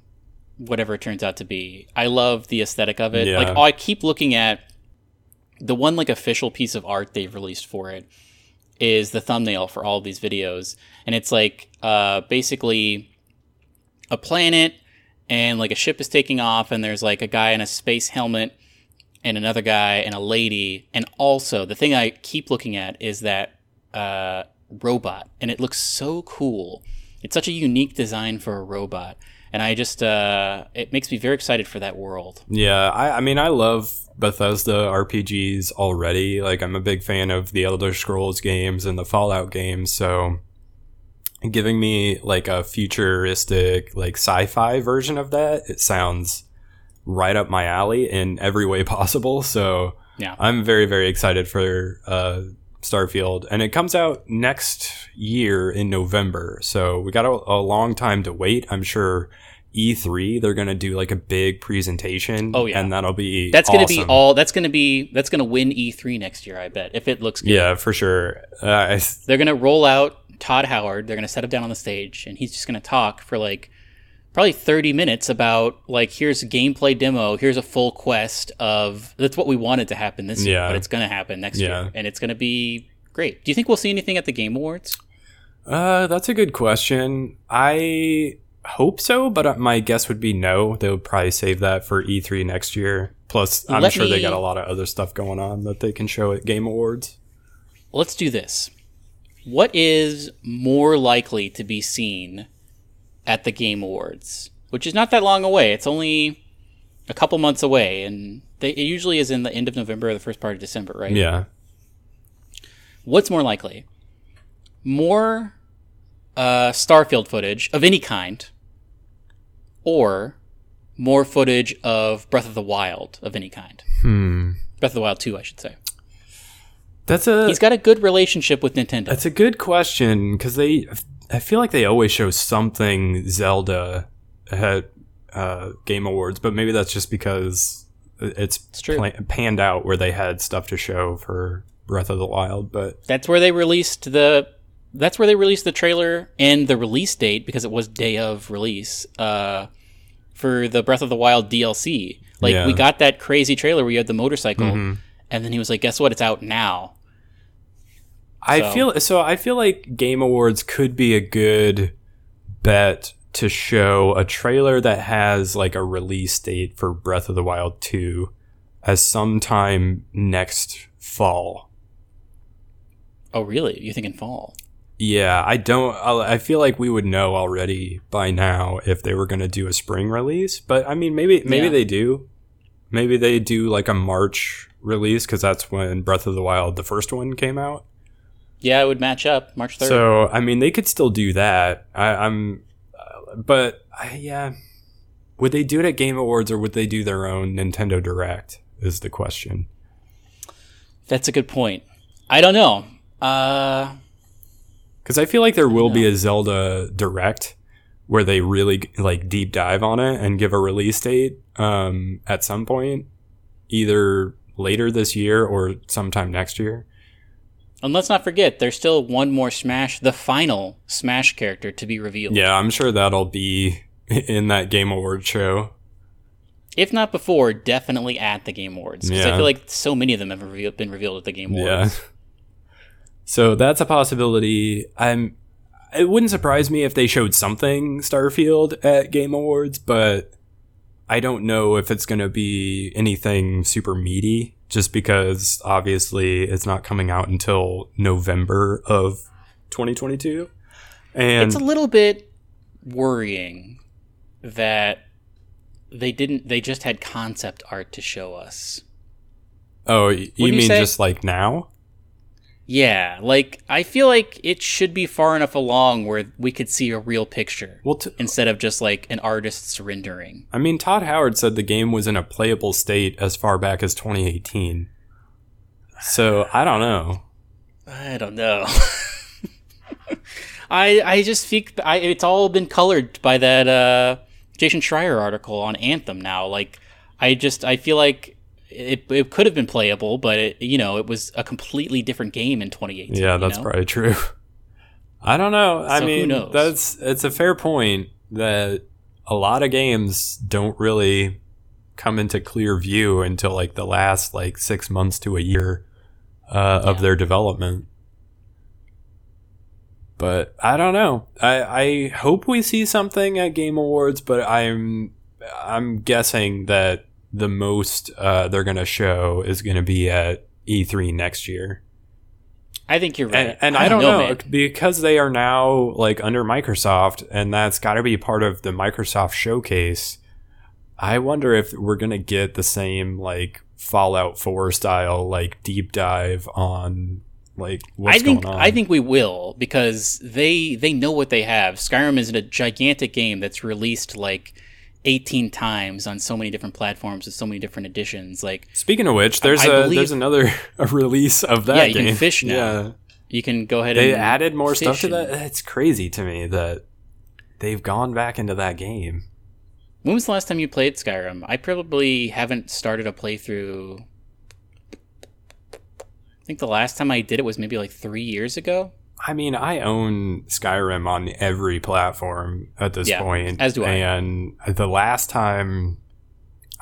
whatever it turns out to be. I love the aesthetic of it. Yeah. Like, I keep looking at the one like official piece of art they've released for it is the thumbnail for all of these videos, and it's like uh, basically a planet and like a ship is taking off, and there's like a guy in a space helmet and another guy and a lady, and also the thing I keep looking at is that uh, robot, and it looks so cool. It's such a unique design for a robot, and I just uh, it makes me very excited for that world. Yeah, I, I mean, I love Bethesda RPGs already. Like, I'm a big fan of the Elder Scrolls games and the Fallout games. So, giving me like a futuristic, like sci-fi version of that, it sounds right up my alley in every way possible. So, Yeah. I'm very, very excited for uh, Starfield, and it comes out next year in November. So we got a, a long time to wait. I'm sure E3 they're gonna do like a big presentation. Oh, yeah. and that'll be That's going to be all. That's going to be that's going to win E3 next year. I bet if it looks good. Yeah, for sure. Uh, I, They're going to roll out Todd Howard. They're going to set him down on the stage, and he's just going to talk for like probably 30 minutes about like here's a gameplay demo, here's a full quest of that's what we wanted to happen this year, but it's going to happen next Yeah. year, and it's going to be great. Do you think we'll see anything at the Game Awards? uh, that's a good question. I hope so, but uh, my guess would be no. They'll probably save that for E3 next year. Plus, I'm Let sure they got a lot of other stuff going on that they can show at Game Awards. Let's do this. What is more likely to be seen at the Game Awards, which is not that long away? It's only a couple months away, and they, it usually is in the end of November or the first part of December, right? Yeah. What's more likely? More uh, Starfield footage of any kind, or more footage of Breath of the Wild of any kind? Hmm. Breath of the Wild 2, I should say. That's a He's got a good relationship with Nintendo. That's a good question because they, I feel like they always show something Zelda at uh, Game Awards, but maybe that's just because it's, true. pla- panned out where they had stuff to show for Breath of the Wild. But That's where they released the. That's where they released the trailer and the release date because it was day of release uh, for the Breath of the Wild DLC. Like Yeah. we got that crazy trailer where you had the motorcycle, Mhm. and then he was like, "Guess what? It's out now." I So- feel so. I feel like Game Awards could be a good bet to show a trailer that has like a release date for Breath of the Wild two as sometime next fall. Oh, really? You think in fall? Yeah, I don't. I I feel like we would know already by now if they were going to do a spring release. But I mean, maybe maybe Yeah. they do. Maybe they do like a March release because that's when Breath of the Wild, the first one, came out. Yeah, it would match up March third. So I mean, they could still do that. I, I'm, uh, but I, yeah, would they do it at Game Awards or would they do their own Nintendo Direct? Is the question. That's a good point. I don't know. Uh, Because I feel like there will be a Zelda Direct where they really like deep dive on it and give a release date um, at some point, either later this year or sometime next year. And let's not forget, there's still one more Smash, the final Smash character to be revealed. Yeah, I'm sure that'll be in that Game Award show. If not before, definitely at the Game Awards. Because I feel like so many of them have been revealed at the Game Awards. Yeah. So that's a possibility. I'm. It wouldn't surprise me if they showed something Starfield at Game Awards, but I don't know if it's going to be anything super meaty. Just because obviously it's not coming out until November of 2022. And it's a little bit worrying that they didn't they just had concept art to show us. oh, you you mean say? just like now? Yeah, like I feel like it should be far enough along where we could see a real picture Well, t- instead of just like an artist's rendering. I mean, Todd Howard said the game was in a playable state as far back as 2018. So I don't know. I don't know. I I just think I it's all been colored by that uh, Jason Schreier article on Anthem now. Like I just I feel like it it could have been playable, but it, you know it was a completely different game in 2018. Yeah, you that's know? probably true. I don't know. I So mean, knows? that's it's a fair point that a lot of games don't really come into clear view until like the last like six months to a year uh, of their development. But I don't know. I, I hope we see something at Game Awards, but I'm I'm guessing that the most uh, they're gonna show is gonna be at E3 next year. I think you're right. And, and I, don't know, man. because they are now like under Microsoft, and that's got to be part of the Microsoft showcase. I wonder if we're gonna get the same like Fallout Four style like deep dive on like what's I think going on. I think we will because they they know what they have. Skyrim is a gigantic game that's released like 18 times on so many different platforms with so many different editions. Like Speaking of which, there's I a believe- there's another a release of that Yeah, you game. can fish now. Yeah, you can go ahead they added more stuff to that. It's crazy to me that they've gone back into that game. When was the last time you played Skyrim? I probably haven't started a playthrough. I think the last time I did it was maybe like three years ago. I mean, I own Skyrim on every platform at this Yeah, point, as do I. And the last time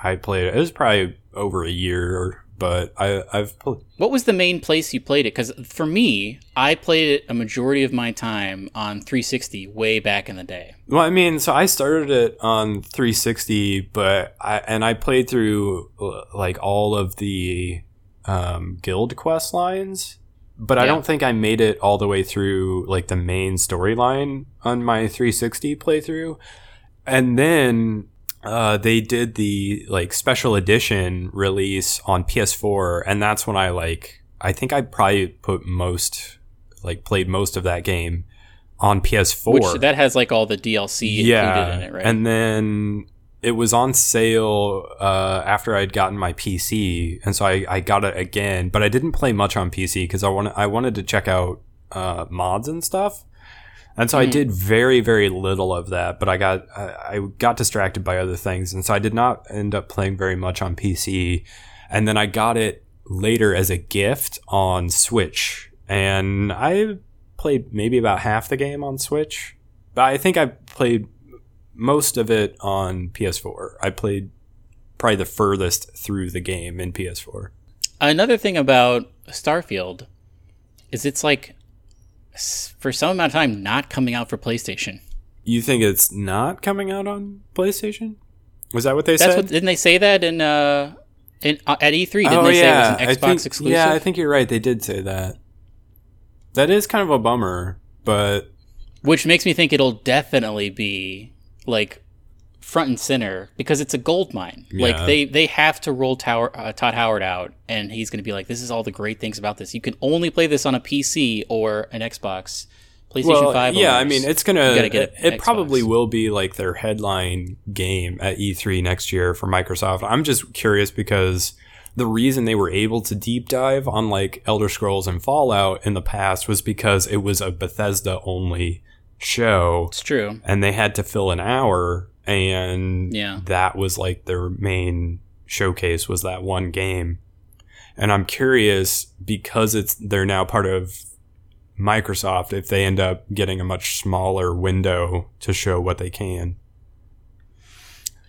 I played it, it was probably over a year, but I, I've pl- What was the main place you played it? Because for me, I played it a majority of my time on 360 way back in the day. well, I mean, so I started it on 360, but I and I played through uh, like all of the um, guild quest lines. But I don't think I made it all the way through like the main storyline on my 360 playthrough. And then uh, they did the like special edition release on PS4, and that's when I like I think I probably put most like played most of that game on PS4. Which that has like all the DLC included in it, right? And then it was on sale uh, after I'd gotten my PC, and so I, I got it again. But I didn't play much on PC because I wanted I wanted to check out uh, mods and stuff. And so I Mhm. did very very little of that, but I got I, I got distracted by other things, and so I did not end up playing very much on PC. And then I got it later as a gift on Switch, and I played maybe about half the game on Switch. But I think I played most of it on PS4. I played probably the furthest through the game in PS4. Another thing about Starfield is it's like for some amount of time not coming out for PlayStation. You think it's not coming out on PlayStation? Was that what they That's said? what didn't they say that in uh in uh, at E3? Didn't oh they yeah, say it was an Xbox think, exclusive? Yeah, I think you're right. They did say that. That is kind of a bummer, but Which makes me think it'll definitely be like front and center because it's a gold mine. Like they they have to roll Tower, uh, Todd Howard out, and he's going to be like, "This is all the great things about this. You can only play this on a PC or an Xbox, PlayStation Five. Yeah, I mean, it's gonna. Get it it probably will be like their headline game at E3 next year for Microsoft. I'm just curious because the reason they were able to deep dive on like Elder Scrolls and Fallout in the past was because it was a Bethesda only show, it's true. and they had to fill an hour, and Yeah. that was like their main showcase was that one game. And I'm curious because it's they're now part of Microsoft if they end up getting a much smaller window to show what they can.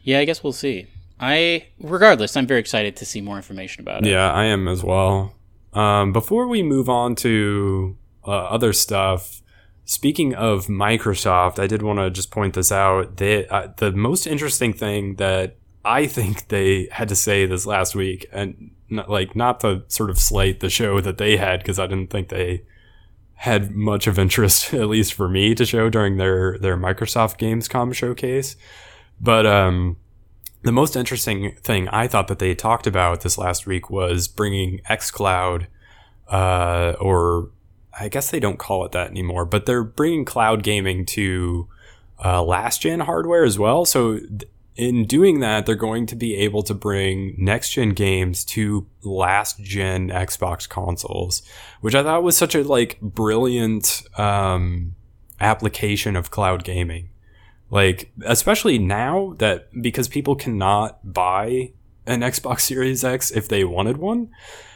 Yeah, I guess we'll see. I regardless, I'm very excited to see more information about it. Yeah, I am as well. Um, before we move on to uh, other stuff, speaking of Microsoft, I did want to just point this out. They, uh, the most interesting thing that I think they had to say this last week, and not, like not to sort of slight the show that they had because I didn't think they had much of interest, at least for me, to show during their their Microsoft Gamescom showcase. But um, the most interesting thing I thought that they talked about this last week was bringing XCloud, uh, or I guess they don't call it that anymore, but they're bringing cloud gaming to uh, last gen hardware as well. So th- in doing that, they're going to be able to bring next gen games to last gen Xbox consoles, which I thought was such a like brilliant um, application of cloud gaming. Like, especially now that because people cannot buy an Xbox Series X if they wanted one,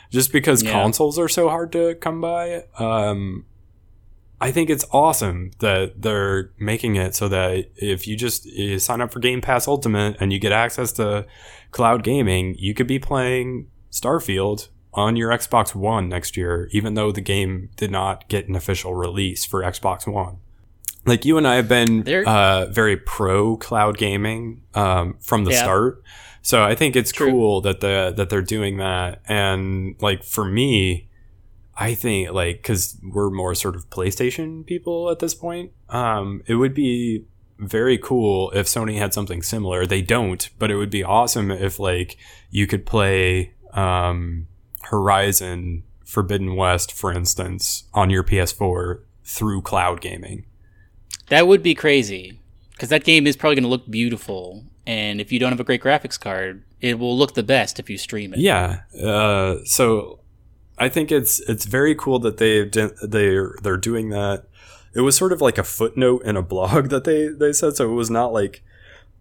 just because yeah. consoles are so hard to come by. Um, I think it's awesome that they're making it so that if you just you sign up for Game Pass Ultimate and you get access to cloud gaming, you could be playing Starfield on your Xbox One next year, even though the game did not get an official release for Xbox One. Like you and I have been uh, very pro cloud gaming um, from the yeah. start, so I think it's True. cool that the that they're doing that. And like for me, I think like because we're more sort of PlayStation people at this point, um, it would be very cool if Sony had something similar. They don't, but it would be awesome if like you could play um, Horizon Forbidden West, for instance, on your PS4 through cloud gaming. That would be crazy because that game is probably going to look beautiful, and if you don't have a great graphics card, it will look the best if you stream it. Yeah. Uh, so I think it's it's very cool that they they they're doing that. It was sort of like a footnote in a blog that they they said, so it was not like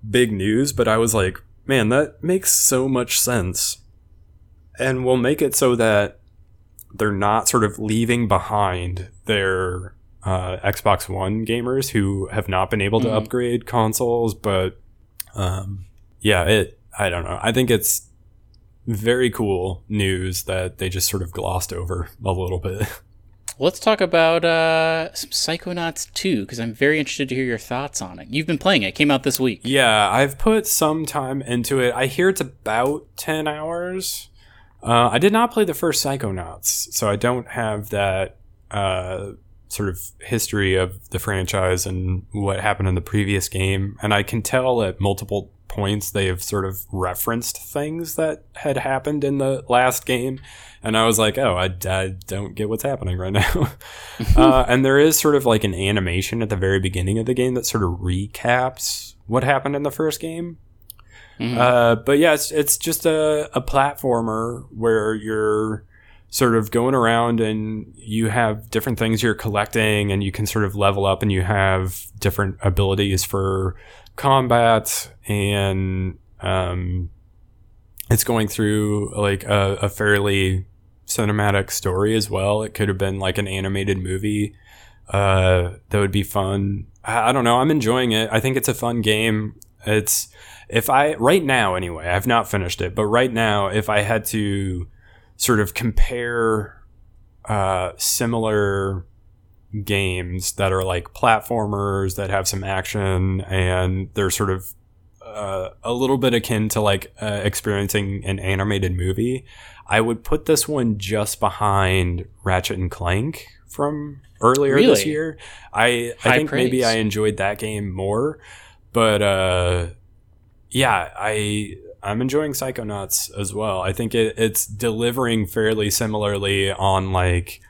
big news. But I was like, man, that makes so much sense, and we'll make it so that they're not sort of leaving behind their uh, Xbox One gamers who have not been able to mm-hmm. upgrade consoles. But um, yeah, it I don't know. I think it's very cool news that they just sort of glossed over a little bit. Let's talk about uh, some Psychonauts 2 because I'm very interested to hear your thoughts on it. You've been playing it; it came out this week. Yeah, I've put some time into it. I hear it's about ten hours. Uh, I did not play the first Psychonauts, so I don't have that uh, sort of history of the franchise and what happened in the previous game. And I can tell at multiple points they have sort of referenced things that had happened in the last game and i was like oh i, I don't get what's happening right now uh, and there is sort of like an animation at the very beginning of the game that sort of recaps what happened in the first game mm-hmm. uh, but yeah it's, it's just a, a platformer where you're sort of going around and you have different things you're collecting and you can sort of level up and you have different abilities for combat and um, it's going through like a, a, fairly cinematic story as well. It could have been like an animated movie uh, that would be fun. I, I don't know. I'm enjoying it. I think it's a fun game. It's if I right now anyway. I've not finished it, but right now, if I had to sort of compare uh, similar games that are like platformers that have some action and they're sort of uh, a little bit akin to like uh, experiencing an animated movie. I would put this one just behind Ratchet and Clank from earlier really? this year. I I think praise. maybe I enjoyed that game more, but uh, yeah, I I'm enjoying Psychonauts as well. I think it, it's delivering fairly similarly on like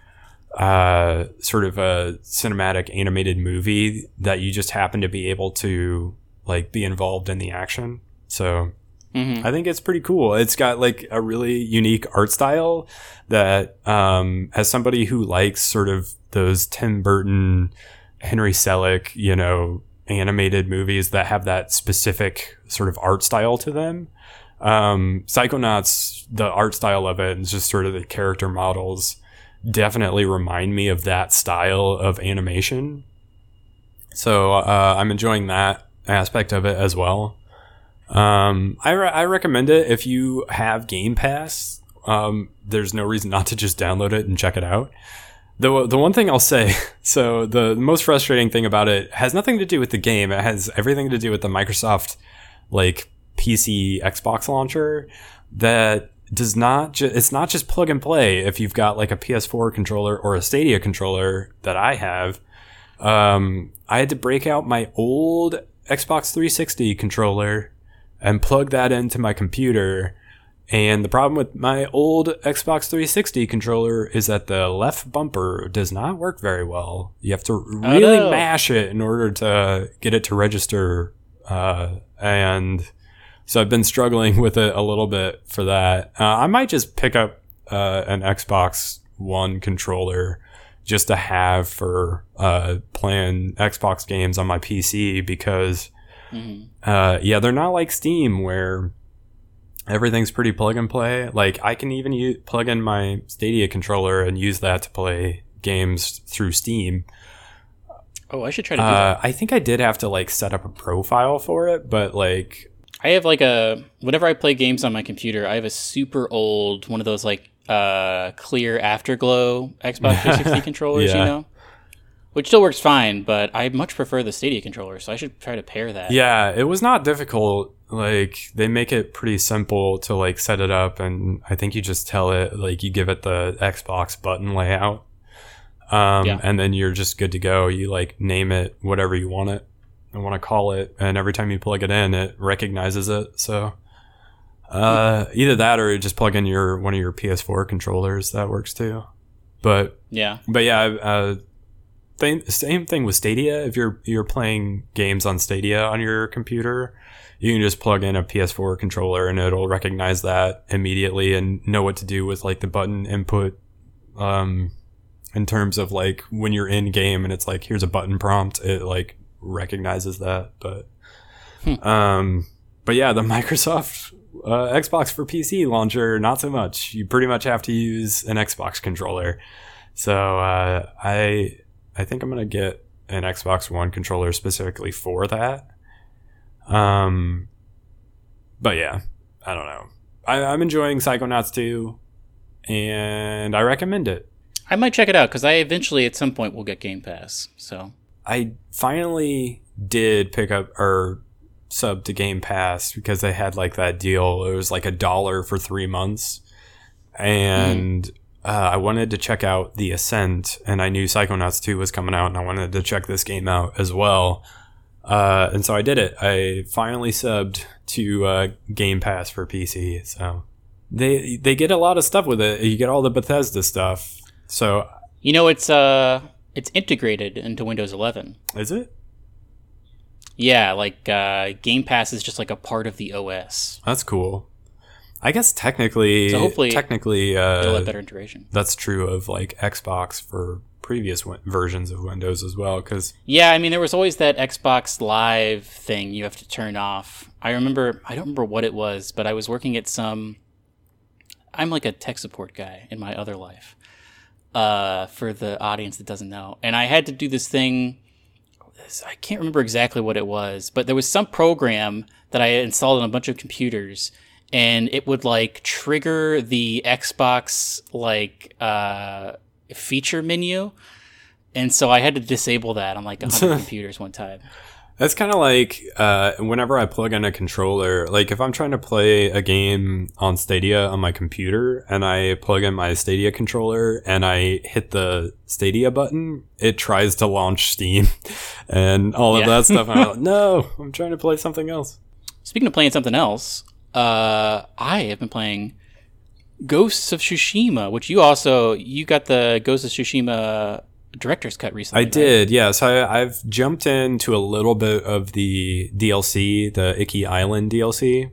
uh, sort of a cinematic animated movie that you just happen to be able to like be involved in the action. So mm-hmm. I think it's pretty cool. It's got like a really unique art style that, um, as somebody who likes sort of those Tim Burton, Henry Selick, you know, animated movies that have that specific sort of art style to them. Um, Psychonauts, the art style of it, and just sort of the character models definitely remind me of that style of animation. So uh, I'm enjoying that aspect of it as well. Um, I, re- I recommend it if you have Game Pass. Um, there's no reason not to just download it and check it out. The, the one thing I'll say, so the, the most frustrating thing about it has nothing to do with the game. It has everything to do with the Microsoft like PC Xbox launcher that does not ju- it's not just plug and play if you've got like a PS4 controller or a Stadia controller that I have. Um, I had to break out my old Xbox 360 controller and plug that into my computer. And the problem with my old Xbox 360 controller is that the left bumper does not work very well. You have to really no. mash it in order to get it to register. Uh, and so I've been struggling with it a little bit for that. Uh, I might just pick up uh, an Xbox One controller just to have for uh, playing Xbox games on my PC because, uh, yeah, they're not like Steam where everything's pretty plug and play. Like I can even use, plug in my Stadia controller and use that to play games through Steam. Oh, I should try to do that. Uh, I think I did have to like set up a profile for it, but like I have like a whenever I play games on my computer, I have a super old one of those like uh clear afterglow Xbox 360 controllers, Yeah. you know, which still works fine. But I much prefer the Stadia controller, so I should try to pair that. Yeah, it was not difficult. Like they make it pretty simple to like set it up, and I think you just tell it like you give it the Xbox button layout, um, Yeah. and then you're just good to go. You like name it whatever you want it, and want to call it, and every time you plug it in, it recognizes it. So uh, either that or just plug in your one of your PS4 controllers. That works too. But yeah. but yeah, uh, same thing with Stadia. If you're you're playing games on Stadia on your computer, you can just plug in a PS4 controller and it'll recognize that immediately and know what to do with like the button input. Um, in terms of like when you're in game and it's like here's a button prompt, it like recognizes that. But um, but yeah, the Microsoft uh, Xbox for PC launcher, not so much. You pretty much have to use an Xbox controller. So uh, I I think I'm gonna get an Xbox One controller specifically for that. Um, but yeah, I don't know. I, I'm enjoying Psychonauts 2, and I recommend it. I might check it out because I eventually at some point will get Game Pass. So I finally did pick up or sub to Game Pass because they had like that deal. It was like a dollar for three months, and uh, I wanted to check out The Ascent, and I knew Psychonauts Two was coming out, and I wanted to check this game out as well. Uh, and so I did it. I finally subbed to uh, Game Pass for PC. So they they get a lot of stuff with it. You get all the Bethesda stuff. So you know it's uh it's integrated into Windows 11. is it? Yeah, like uh, Game Pass is just like a part of the OS. That's cool. I guess technically, So hopefully technically, uh, have better integration. that's true of like Xbox for previous win- versions of Windows as well. Because Yeah, I mean, there was always that Xbox Live thing you have to turn off. I remember, I don't remember what it was, but I was working at some. I'm like a tech support guy in my other life, uh, for the audience that doesn't know. And I had to do this thing. I can't remember exactly what it was, but there was some program that I had installed on a bunch of computers, and it would like trigger the Xbox like uh, feature menu. And so I had to disable that on like 100 computers one time. That's kind of like uh, whenever I plug in a controller, like if I'm trying to play a game on Stadia on my computer and I plug in my Stadia controller and I hit the Stadia button, it tries to launch Steam and all of Yeah. that stuff. I'm like, no, I'm trying to play something else. Speaking of playing something else, uh, I have been playing Ghosts of Tsushima, which you also you got the Ghosts of Tsushima director's cut recently. I right? did, yeah. So I, I've jumped into a little bit of the DLC, the Iki Island DLC,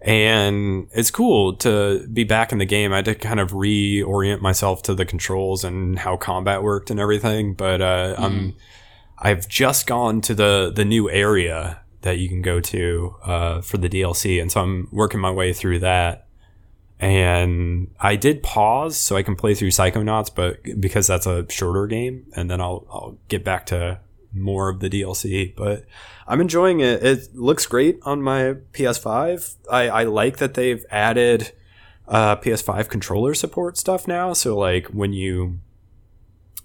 and it's cool to be back in the game. I had to kind of reorient myself to the controls and how combat worked and everything. But uh, I'm, I've just gone to the the new area that you can go to uh, for the DLC, and so I'm working my way through that and I did pause so I can play through Psychonauts, but because that's a shorter game, and then I'll I'll get back to more of the DLC. But I'm enjoying it. It looks great on my PS5. I, I like that they've added uh, PS5 controller support stuff now. So like when you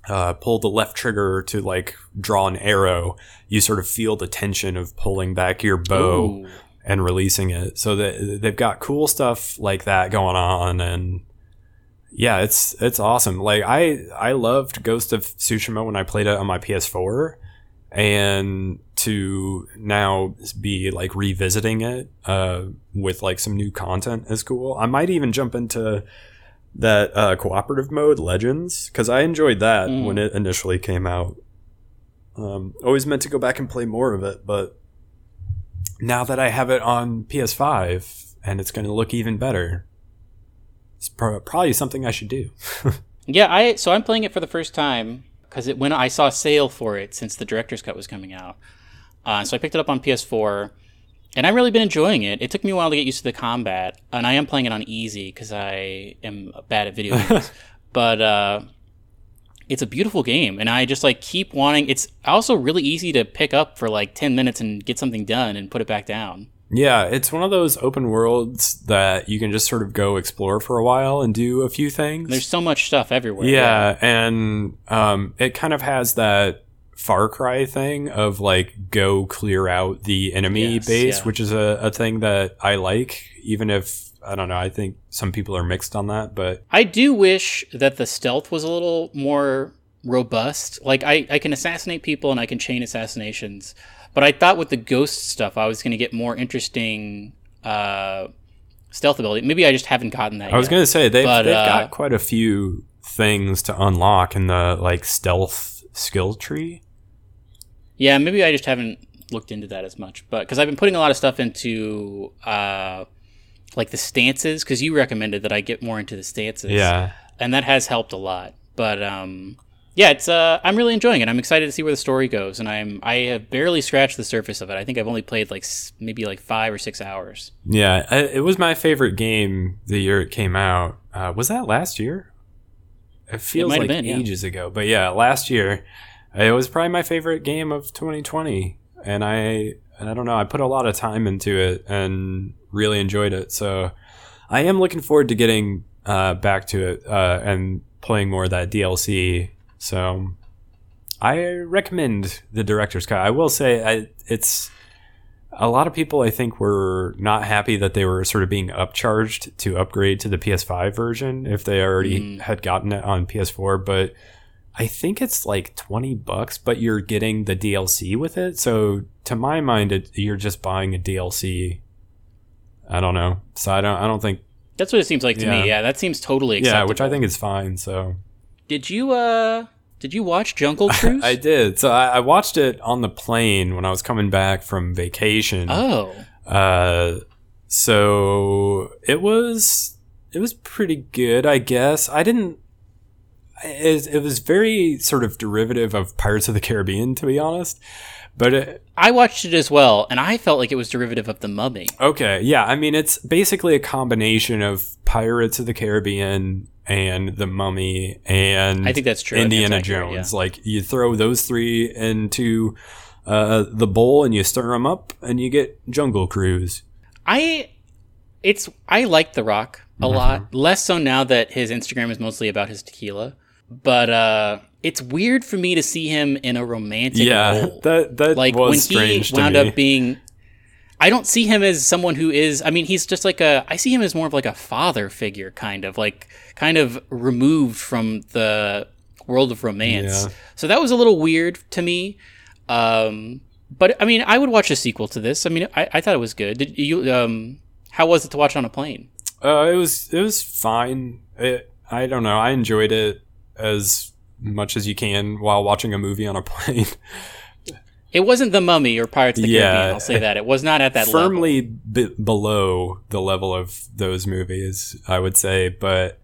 uh, pull the left trigger to like draw an arrow, you sort of feel the tension of pulling back your bow Ooh. And releasing it. So that they've got cool stuff like that going on and yeah, it's it's awesome. Like I I loved Ghost of Tsushima when I played it on my PS4 and to now be like revisiting it uh, with like some new content is cool. I might even jump into that uh, cooperative mode, Legends, because I enjoyed that Mm. when it initially came out. Um, always meant to go back and play more of it, but now that I have it on PS5 and it's going to look even better, it's pro- probably something I should do. Yeah, I so I'm playing it for the first time because it when I saw a sale for it since the director's cut was coming out. Uh, so I picked it up on PS4, and I've really been enjoying it. It took me a while to get used to the combat, and I am playing it on easy because I am bad at video games. but uh, it's a beautiful game, and I just like keep wanting. It's also really easy to pick up for like ten minutes and get something done and put it back down. Yeah, it's one of those open worlds that you can just sort of go explore for a while and do a few things. There's so much stuff everywhere. yeah, and um, it kind of has that Far Cry thing of like go clear out the enemy Yes, base, yeah. which is a, a thing that I like, even if I don't know. I think some people are mixed on that, but I do wish that the stealth was a little more robust. Like I, I can assassinate people and I can chain assassinations, but I thought with the ghost stuff I was going to get more interesting uh, stealth ability. Maybe I just haven't gotten that. I was gonna say they've, But, they've uh, got quite a few things to unlock in the like stealth skill tree. Yeah, maybe I just haven't looked into that as much, but because I've been putting a lot of stuff into uh, like the stances, because you recommended that I get more into the stances. Yeah, and that has helped a lot. But um, yeah, it's uh, I'm really enjoying it. I'm excited to see where the story goes, and I'm I have barely scratched the surface of it. I think I've only played like maybe like five or six hours. Yeah, I, it was my favorite game the year it came out. Uh, was that last year? It feels have like been, yeah. ages ago, but yeah, last year it was probably my favorite game of 2020, and I and I don't know, I put a lot of time into it and really enjoyed it. So I am looking forward to getting uh, back to it uh, and playing more of that DLC. So I recommend the director's cut. I will say I, it's a lot of people I think were not happy that they were sort of being upcharged to upgrade to the PS5 version if they already Mm. had gotten it on PS4, but I think it's like 20 bucks, but you're getting the DLC with it. So to my mind, it, you're just buying a DLC. I don't know. So I don't, I don't think, That's what it seems like to Yeah. me. Yeah, that seems totally yeah, which I think is fine. So Did you uh did you watch Jungle Cruise? I did. So I, I watched it on the plane when I was coming back from vacation. oh, Uh, so it was it was pretty good, I guess. I didn't. It, it was very sort of derivative of Pirates of the Caribbean, to be honest. But it, I watched it as well, and I felt like it was derivative of the Mummy. okay, yeah. I mean, it's basically a combination of Pirates of the Caribbean and The Mummy and I think that's true. Indiana that's accurate, Jones. Like you throw those three into uh, the bowl and you stir them up, and you get Jungle Cruise. I it's I like The Rock a Mm-hmm. lot. Less so now that his Instagram is mostly about his tequila. But uh it's weird for me to see him in a romantic Yeah, role. that that like was when strange he wound up being I don't see him as someone who is I mean he's just like a I see him as more of like a father figure kind of like kind of removed from the world of romance. Yeah. So that was a little weird to me. Um but I mean I would watch a sequel to this. I mean I, I thought it was good. Did you um how was it to watch on a plane? Uh, it was it was fine. It, I don't know. I enjoyed it as much as you can while watching a movie on a plane. It wasn't the Mummy or Pirates of the Yeah. Caribbean. I'll say that. It was not at that level. Firmly b- below the level of those movies, I would say. But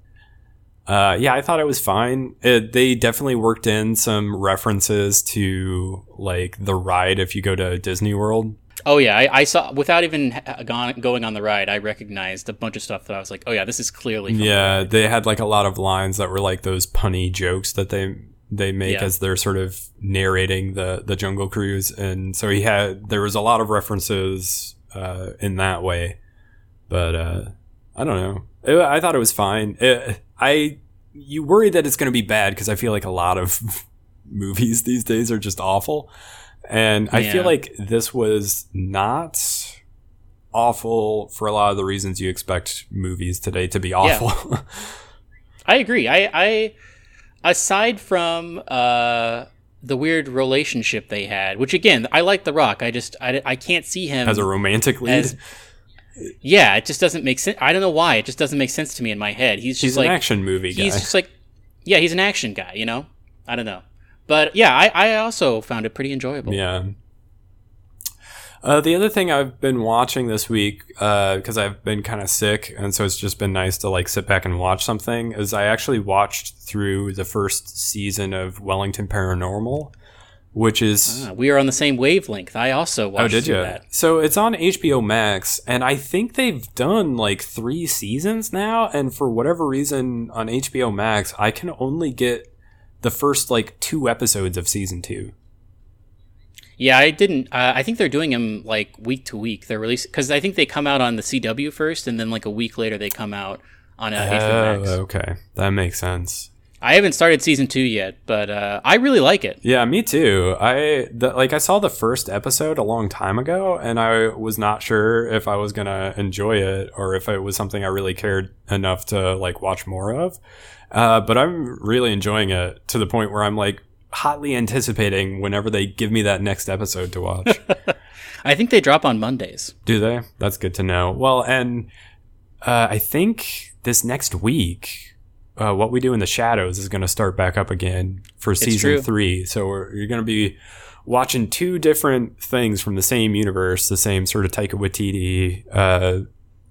uh, yeah, I thought it was fine. It, they definitely worked in some references to like the ride if you go to Disney World. Oh yeah, I, I saw without even going on the ride. I recognized a bunch of stuff that I was like, oh yeah, this is clearly. Yeah, they had like a lot of lines that were like those punny jokes that they they make Yeah. as they're sort of narrating the the Jungle Cruise, and so he had there was a lot of references uh, in that way, but uh, I don't know. It, I thought it was fine. It, I you worry that it's going to be bad because I feel like a lot of movies these days are just awful, and I feel like this was not awful for a lot of the reasons you expect movies today to be awful. I agree. I, I aside from uh, the weird relationship they had, which again, I like The Rock. I just I, I can't see him as a romantic lead. as- yeah, it just doesn't make sense. I don't know why. It just doesn't make sense to me in my head. He's just He's like an action movie guy. he's just like yeah, he's an action guy. You know, I don't know, but yeah, I, I also found it pretty enjoyable. Yeah. Uh, the other thing I've been watching this week, because I've been kind of sick, and so it's just been nice to like sit back and watch something, is I actually watched through the first season of Wellington Paranormal, which is Ah, we are on the same wavelength. I also watched oh, did you? that. So it's on HBO Max, and I think they've done like three seasons now, and for whatever reason on HBO Max, I can only get the first like two episodes of season two. Yeah, I didn't. Uh, I think they're doing them like week to week. They're releasing because I think they come out on the CW first, and then like a week later they come out on uh, HBO Max. Oh, okay, that makes sense. I haven't started season two yet, but uh, I really like it. Yeah, me too. I the, like I saw the first episode a long time ago, and I was not sure if I was gonna enjoy it or if it was something I really cared enough to like watch more of. Uh, but I'm really enjoying it to the point where I'm like hotly anticipating whenever they give me that next episode to watch. I think they drop on Mondays. Do they? That's good to know. Well, and uh, I think this next week, uh, what we do in the shadows is going to start back up again for season three. So we're, you're going to be watching two different things from the same universe, the same sort of Taika Waititi, uh,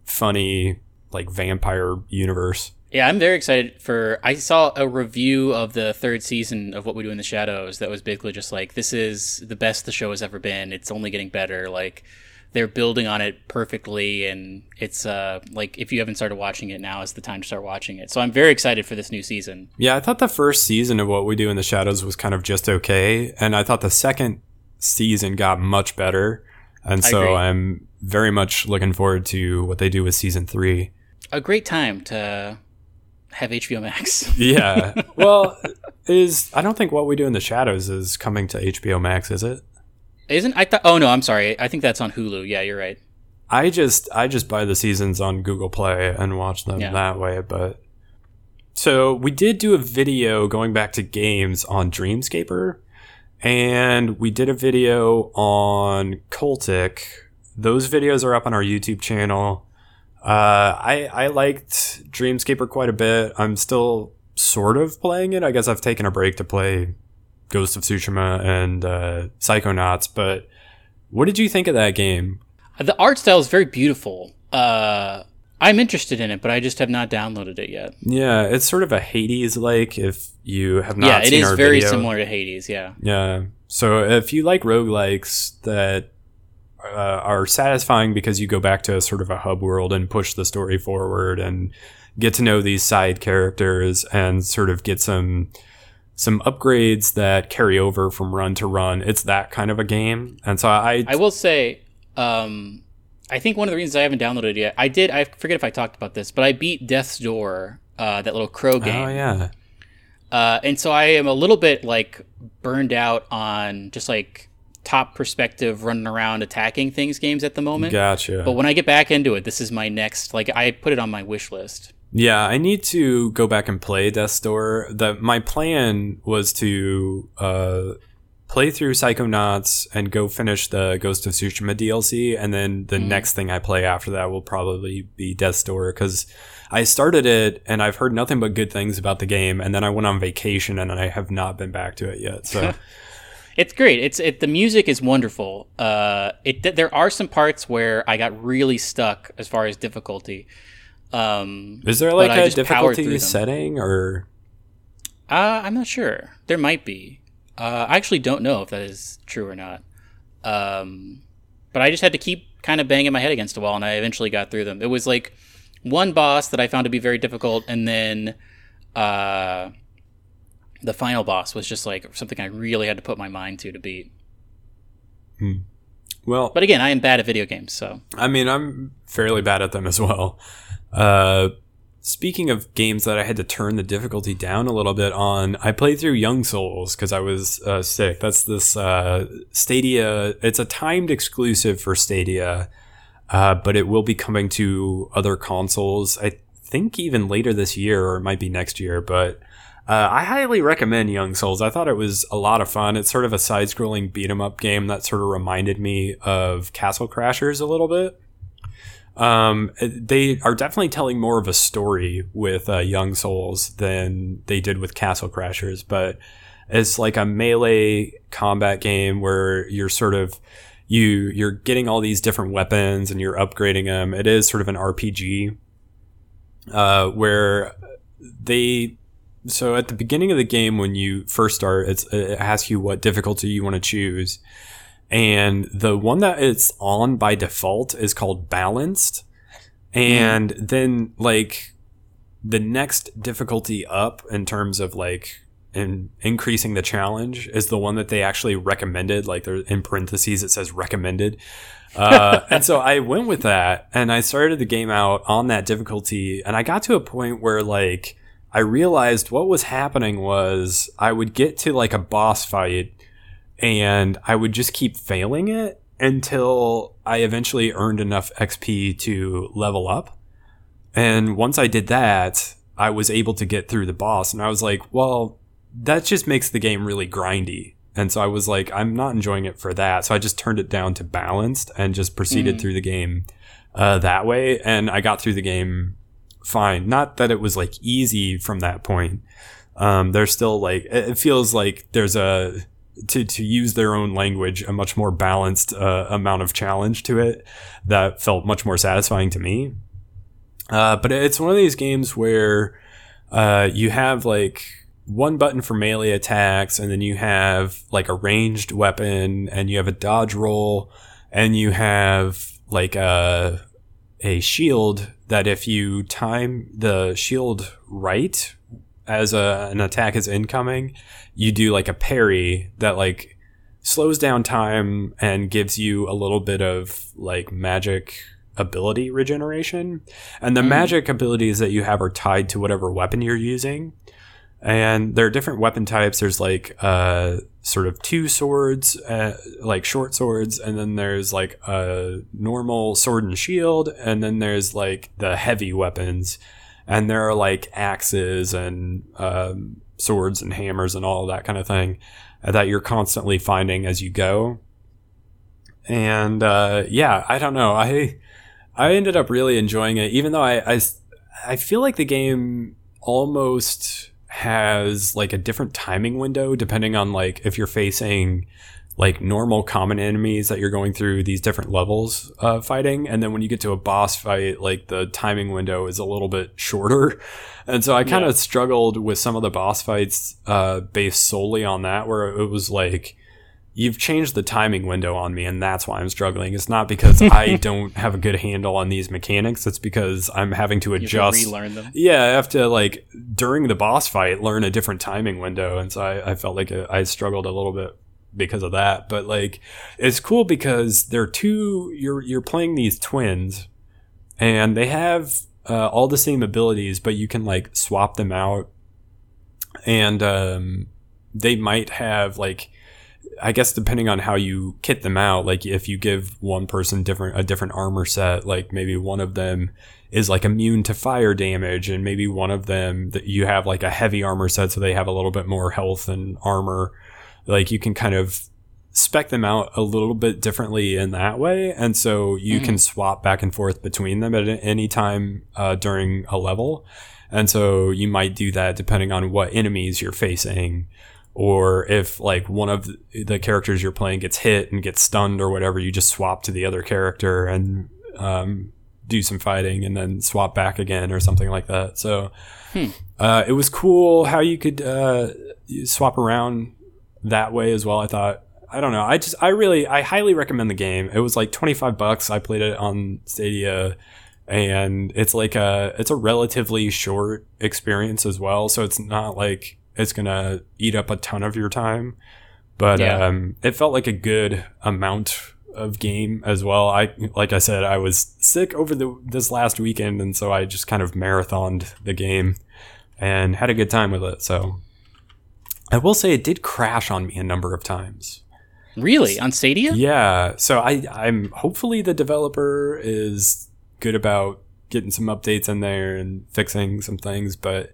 funny like vampire universe. Yeah, I'm very excited for. I saw a review of the third season of What We Do in the Shadows that was basically just like, this is the best the show has ever been. It's only getting better. Like, they're building on it perfectly, and it's uh like if you haven't started watching it, now is the time to start watching it. So I'm very excited for this new season. Yeah, I thought the first season of What We Do in the Shadows was kind of just okay, and I thought the second season got much better, and so. I'm very much looking forward to what they do with season three. A great time to have HBO Max. Yeah. well, is I don't think what we do in the shadows is coming to HBO Max, is it? Isn't I thought? Oh no, I'm sorry. I think that's on Hulu. Yeah, you're right. I just I just buy the seasons on Google Play and watch them Yeah. that way, but so we did do a video going back to games on Dreamscaper and we did a video on Cultic. Those videos are up on our YouTube channel. Uh, I I liked Dreamscaper quite a bit. I'm still sort of playing it. I guess I've taken a break to play Ghost of Tsushima and uh, Psychonauts. But what did you think of that game? The art style is very beautiful. Uh, I'm interested in it, but I just have not downloaded it yet. Yeah, it's sort of a Hades like if you have not yeah, it is very video. similar to Hades. Yeah. Yeah. So if you like roguelikes that uh, are satisfying because you go back to sort of a hub world and push the story forward and get to know these side characters and sort of get some some upgrades that carry over from run to run. It's that kind of a game. And so I, I will say, um, I think one of the reasons I haven't downloaded it yet, I did. I forget if I talked about this, but I beat Death's Door, uh, that little crow game. oh yeah. Uh, and so I am a little bit like burned out on just like top perspective running around attacking things games at the moment. Gotcha. But when I get back into it, this is my next. Like I put it on my wish list. Yeah, I need to go back and play Death Door. The my plan was to uh, play through Psychonauts and go finish the Ghost of Tsushima DLC, and then the next thing I play after that will probably be Death Door because I started it and I've heard nothing but good things about the game, and then I went on vacation and I have not been back to it yet. So It's great. It's it. The music is wonderful. Uh, it there are some parts where I got really stuck as far as difficulty. Um, is there like a just powered through difficulty setting or? uh, I'm not sure. There might be. Uh, I actually don't know if that is true or not. Um, but I just had to keep kind of banging my head against a wall, and I eventually got through them. It was like one boss that I found to be very difficult, and then uh, the final boss was just like something I really had to put my mind to to beat. Well, But again, I am bad at video games, so I mean, I'm fairly bad at them as well. Uh, speaking of games that I had to turn the difficulty down a little bit on, I played through Young Souls because I was uh, sick. That's this uh, Stadia. It's a timed exclusive for Stadia. uh, but it will be coming to other consoles. I think even later this year, or it might be next year. But uh, I highly recommend Young Souls. I thought it was a lot of fun. It's sort of a side-scrolling beat 'em up game that sort of reminded me of Castle Crashers a little bit. Um, they are definitely telling more of a story with uh, Young Souls than they did with Castle Crashers, but it's like a melee combat game where you're sort of you you're getting all these different weapons and you're upgrading them. It is sort of an RPG uh, where they so at the beginning of the game when you first start, it asks you what difficulty you want to choose, and the one that it's on by default is called balanced, and mm. then like the next difficulty up in terms of like in increasing the challenge is the one that they actually recommended. Like there in parentheses, it says recommended. Uh, and so I went with that and I started the game out on that difficulty. And I got to a point where like I realized what was happening was I would get to like a boss fight and I would just keep failing it until I eventually earned enough XP to level up. And once I did that, I was able to get through the boss. And I was like, well, that just makes the game really grindy. And so I was like, I'm not enjoying it for that. So I just turned it down to balanced and just proceeded mm. through the game uh, that way. And I got through the game fine. Not that it was like easy from that point. Um, there's still like, it feels like there's a, to, to use their own language, a much more balanced uh, amount of challenge to it that felt much more satisfying to me. Uh, but it's one of these games where uh, you have like one button for melee attacks, and then you have like a ranged weapon, and you have a dodge roll, and you have like a a shield that if you time the shield right as a, an attack is incoming, you do like a parry that like slows down time and gives you a little bit of like magic ability regeneration. And the mm. magic abilities that you have are tied to whatever weapon you're using and there are different weapon types. There's like uh, sort of two swords, uh, like short swords, and then there's like a normal sword and shield, and then there's like the heavy weapons, and there are like axes and um, swords and hammers and all that kind of thing that you're constantly finding as you go. And uh, yeah, I don't know. I I ended up really enjoying it, even though I I, I feel like the game almost has like a different timing window depending on like if you're facing like normal common enemies that you're going through these different levels of fighting and then when you get to a boss fight like the timing window is a little bit shorter and so i kind of yeah. struggled with some of the boss fights uh, based solely on that where it was like you've changed the timing window on me and that's why i'm struggling. It's not because i don't have a good handle on these mechanics. It's because i'm having to adjust relearn them. Yeah i have to like during the boss fight learn a different timing window and so i, I felt like i struggled a little bit because of that. But like it's cool because they're two you're you're playing these twins and they have uh, all the same abilities but you can like swap them out. And um, they might have like I guess depending on how you kit them out, like if you give one person different a different armor set, like maybe one of them is like immune to fire damage, and maybe one of them that you have like a heavy armor set, so they have a little bit more health and armor. Like you can kind of spec them out a little bit differently in that way, and so you mm. can swap back and forth between them at any time uh, during a level. And so you might do that depending on what enemies you're facing or if like one of the characters you're playing gets hit and gets stunned or whatever, you just swap to the other character and um, do some fighting and then swap back again or something like that. So hmm. uh, it was cool how you could uh, swap around that way as well. I thought. I don't know. I just I really I highly recommend the game. It was like 25 bucks. I played it on Stadia and it's like a it's a relatively short experience as well. So it's not like it's gonna eat up a ton of your time. But yeah. um, it felt like a good amount of game as well. I like I said, I was sick over the this last weekend, and so I just kind of marathoned the game and had a good time with it. So I will say it did crash on me a number of times. Really? On Stadia? Yeah. So I, I'm hopefully the developer is good about getting some updates in there and fixing some things, but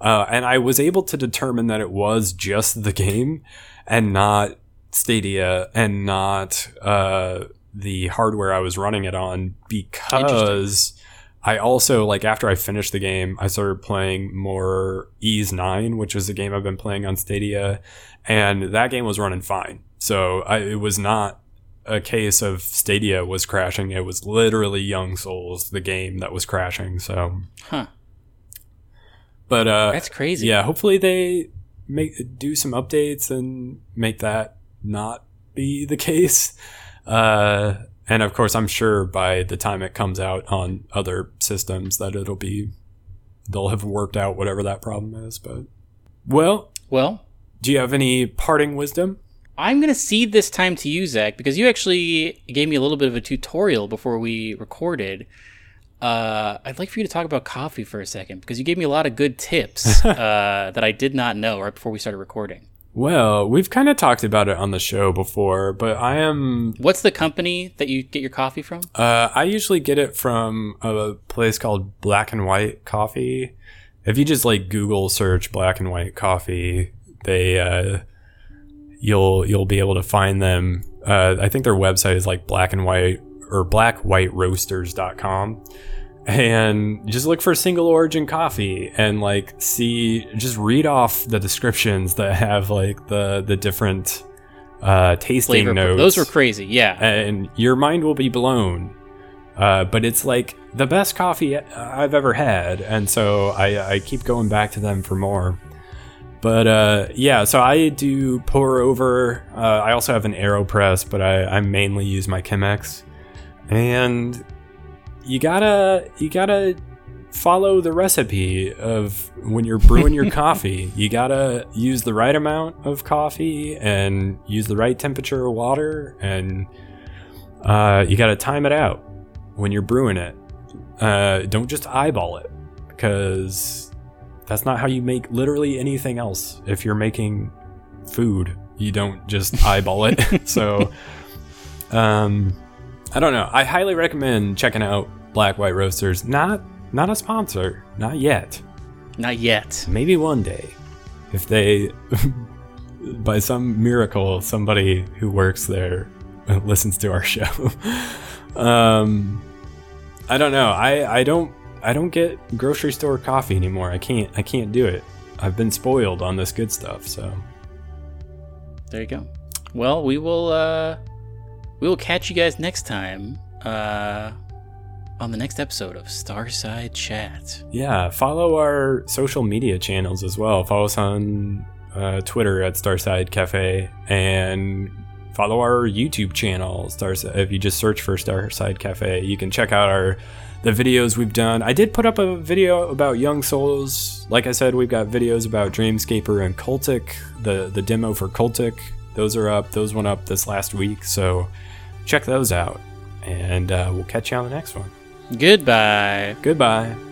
uh, and I was able to determine that it was just the game and not Stadia and not uh, the hardware I was running it on because I also like after I finished the game, I started playing more Ease Nine, which is a game I've been playing on Stadia, and that game was running fine. So I, it was not a case of Stadia was crashing. It was literally Young Souls, the game that was crashing. So, Huh. but uh, That's crazy. yeah, hopefully they make do some updates and make that not be the case. Uh, and of course, I'm sure by the time it comes out on other systems that it'll be they'll have worked out whatever that problem is. But well, Well, do you have any parting wisdom? I'm going to cede this time to you, Zach, because you actually gave me a little bit of a tutorial before we recorded. Uh, I'd like for you to talk about coffee for a second because you gave me a lot of good tips uh, that I did not know right before we started recording. Well, we've kind of talked about it on the show before, but I am What's the company that you get your coffee from? Uh, I usually get it from a place called Black and White Coffee. If you just like Google search Black and White Coffee, they uh, you'll you'll be able to find them. Uh, I think their website is like Black and White or blackwhiteroasters.com. And just look for single origin coffee and like see just read off the descriptions that have like the the different uh tasting Flavor. notes Those were crazy. Yeah. and your mind will be blown. Uh, but it's like the best coffee I've ever had, and so I, I keep going back to them for more. But uh, yeah, so I do pour over. Uh, I also have an Aeropress, but I, I mainly use my Chemex. And you gotta you gotta follow the recipe of when you're brewing your coffee. You gotta use the right amount of coffee and use the right temperature of water, and uh, you gotta time it out when you're brewing it. Uh, don't just eyeball it because that's not how you make literally anything else. If you're making food, you don't just eyeball it. so, um, I don't know. I highly recommend checking out Black White Roasters. Not not a sponsor, not yet. Not yet. Maybe one day, if they, by some miracle, somebody who works there listens to our show. um, I don't know. I I don't I don't get grocery store coffee anymore. I can't I can't do it. I've been spoiled on this good stuff. So There you go. Well, we will uh we will catch you guys next time uh on the next episode of Starside Chat. yeah, follow our social media channels as well. Follow us on uh, Twitter at Starside Cafe and follow our YouTube channel. Starside. If you just search for Starside Cafe, you can check out our the videos we've done. I did put up a video about Young Souls. Like I said, we've got videos about Dreamscaper and Cultic. The the demo for Cultic. Those are up. Those went up this last week. So check those out. And uh, we'll catch you on the next one. Goodbye. Goodbye.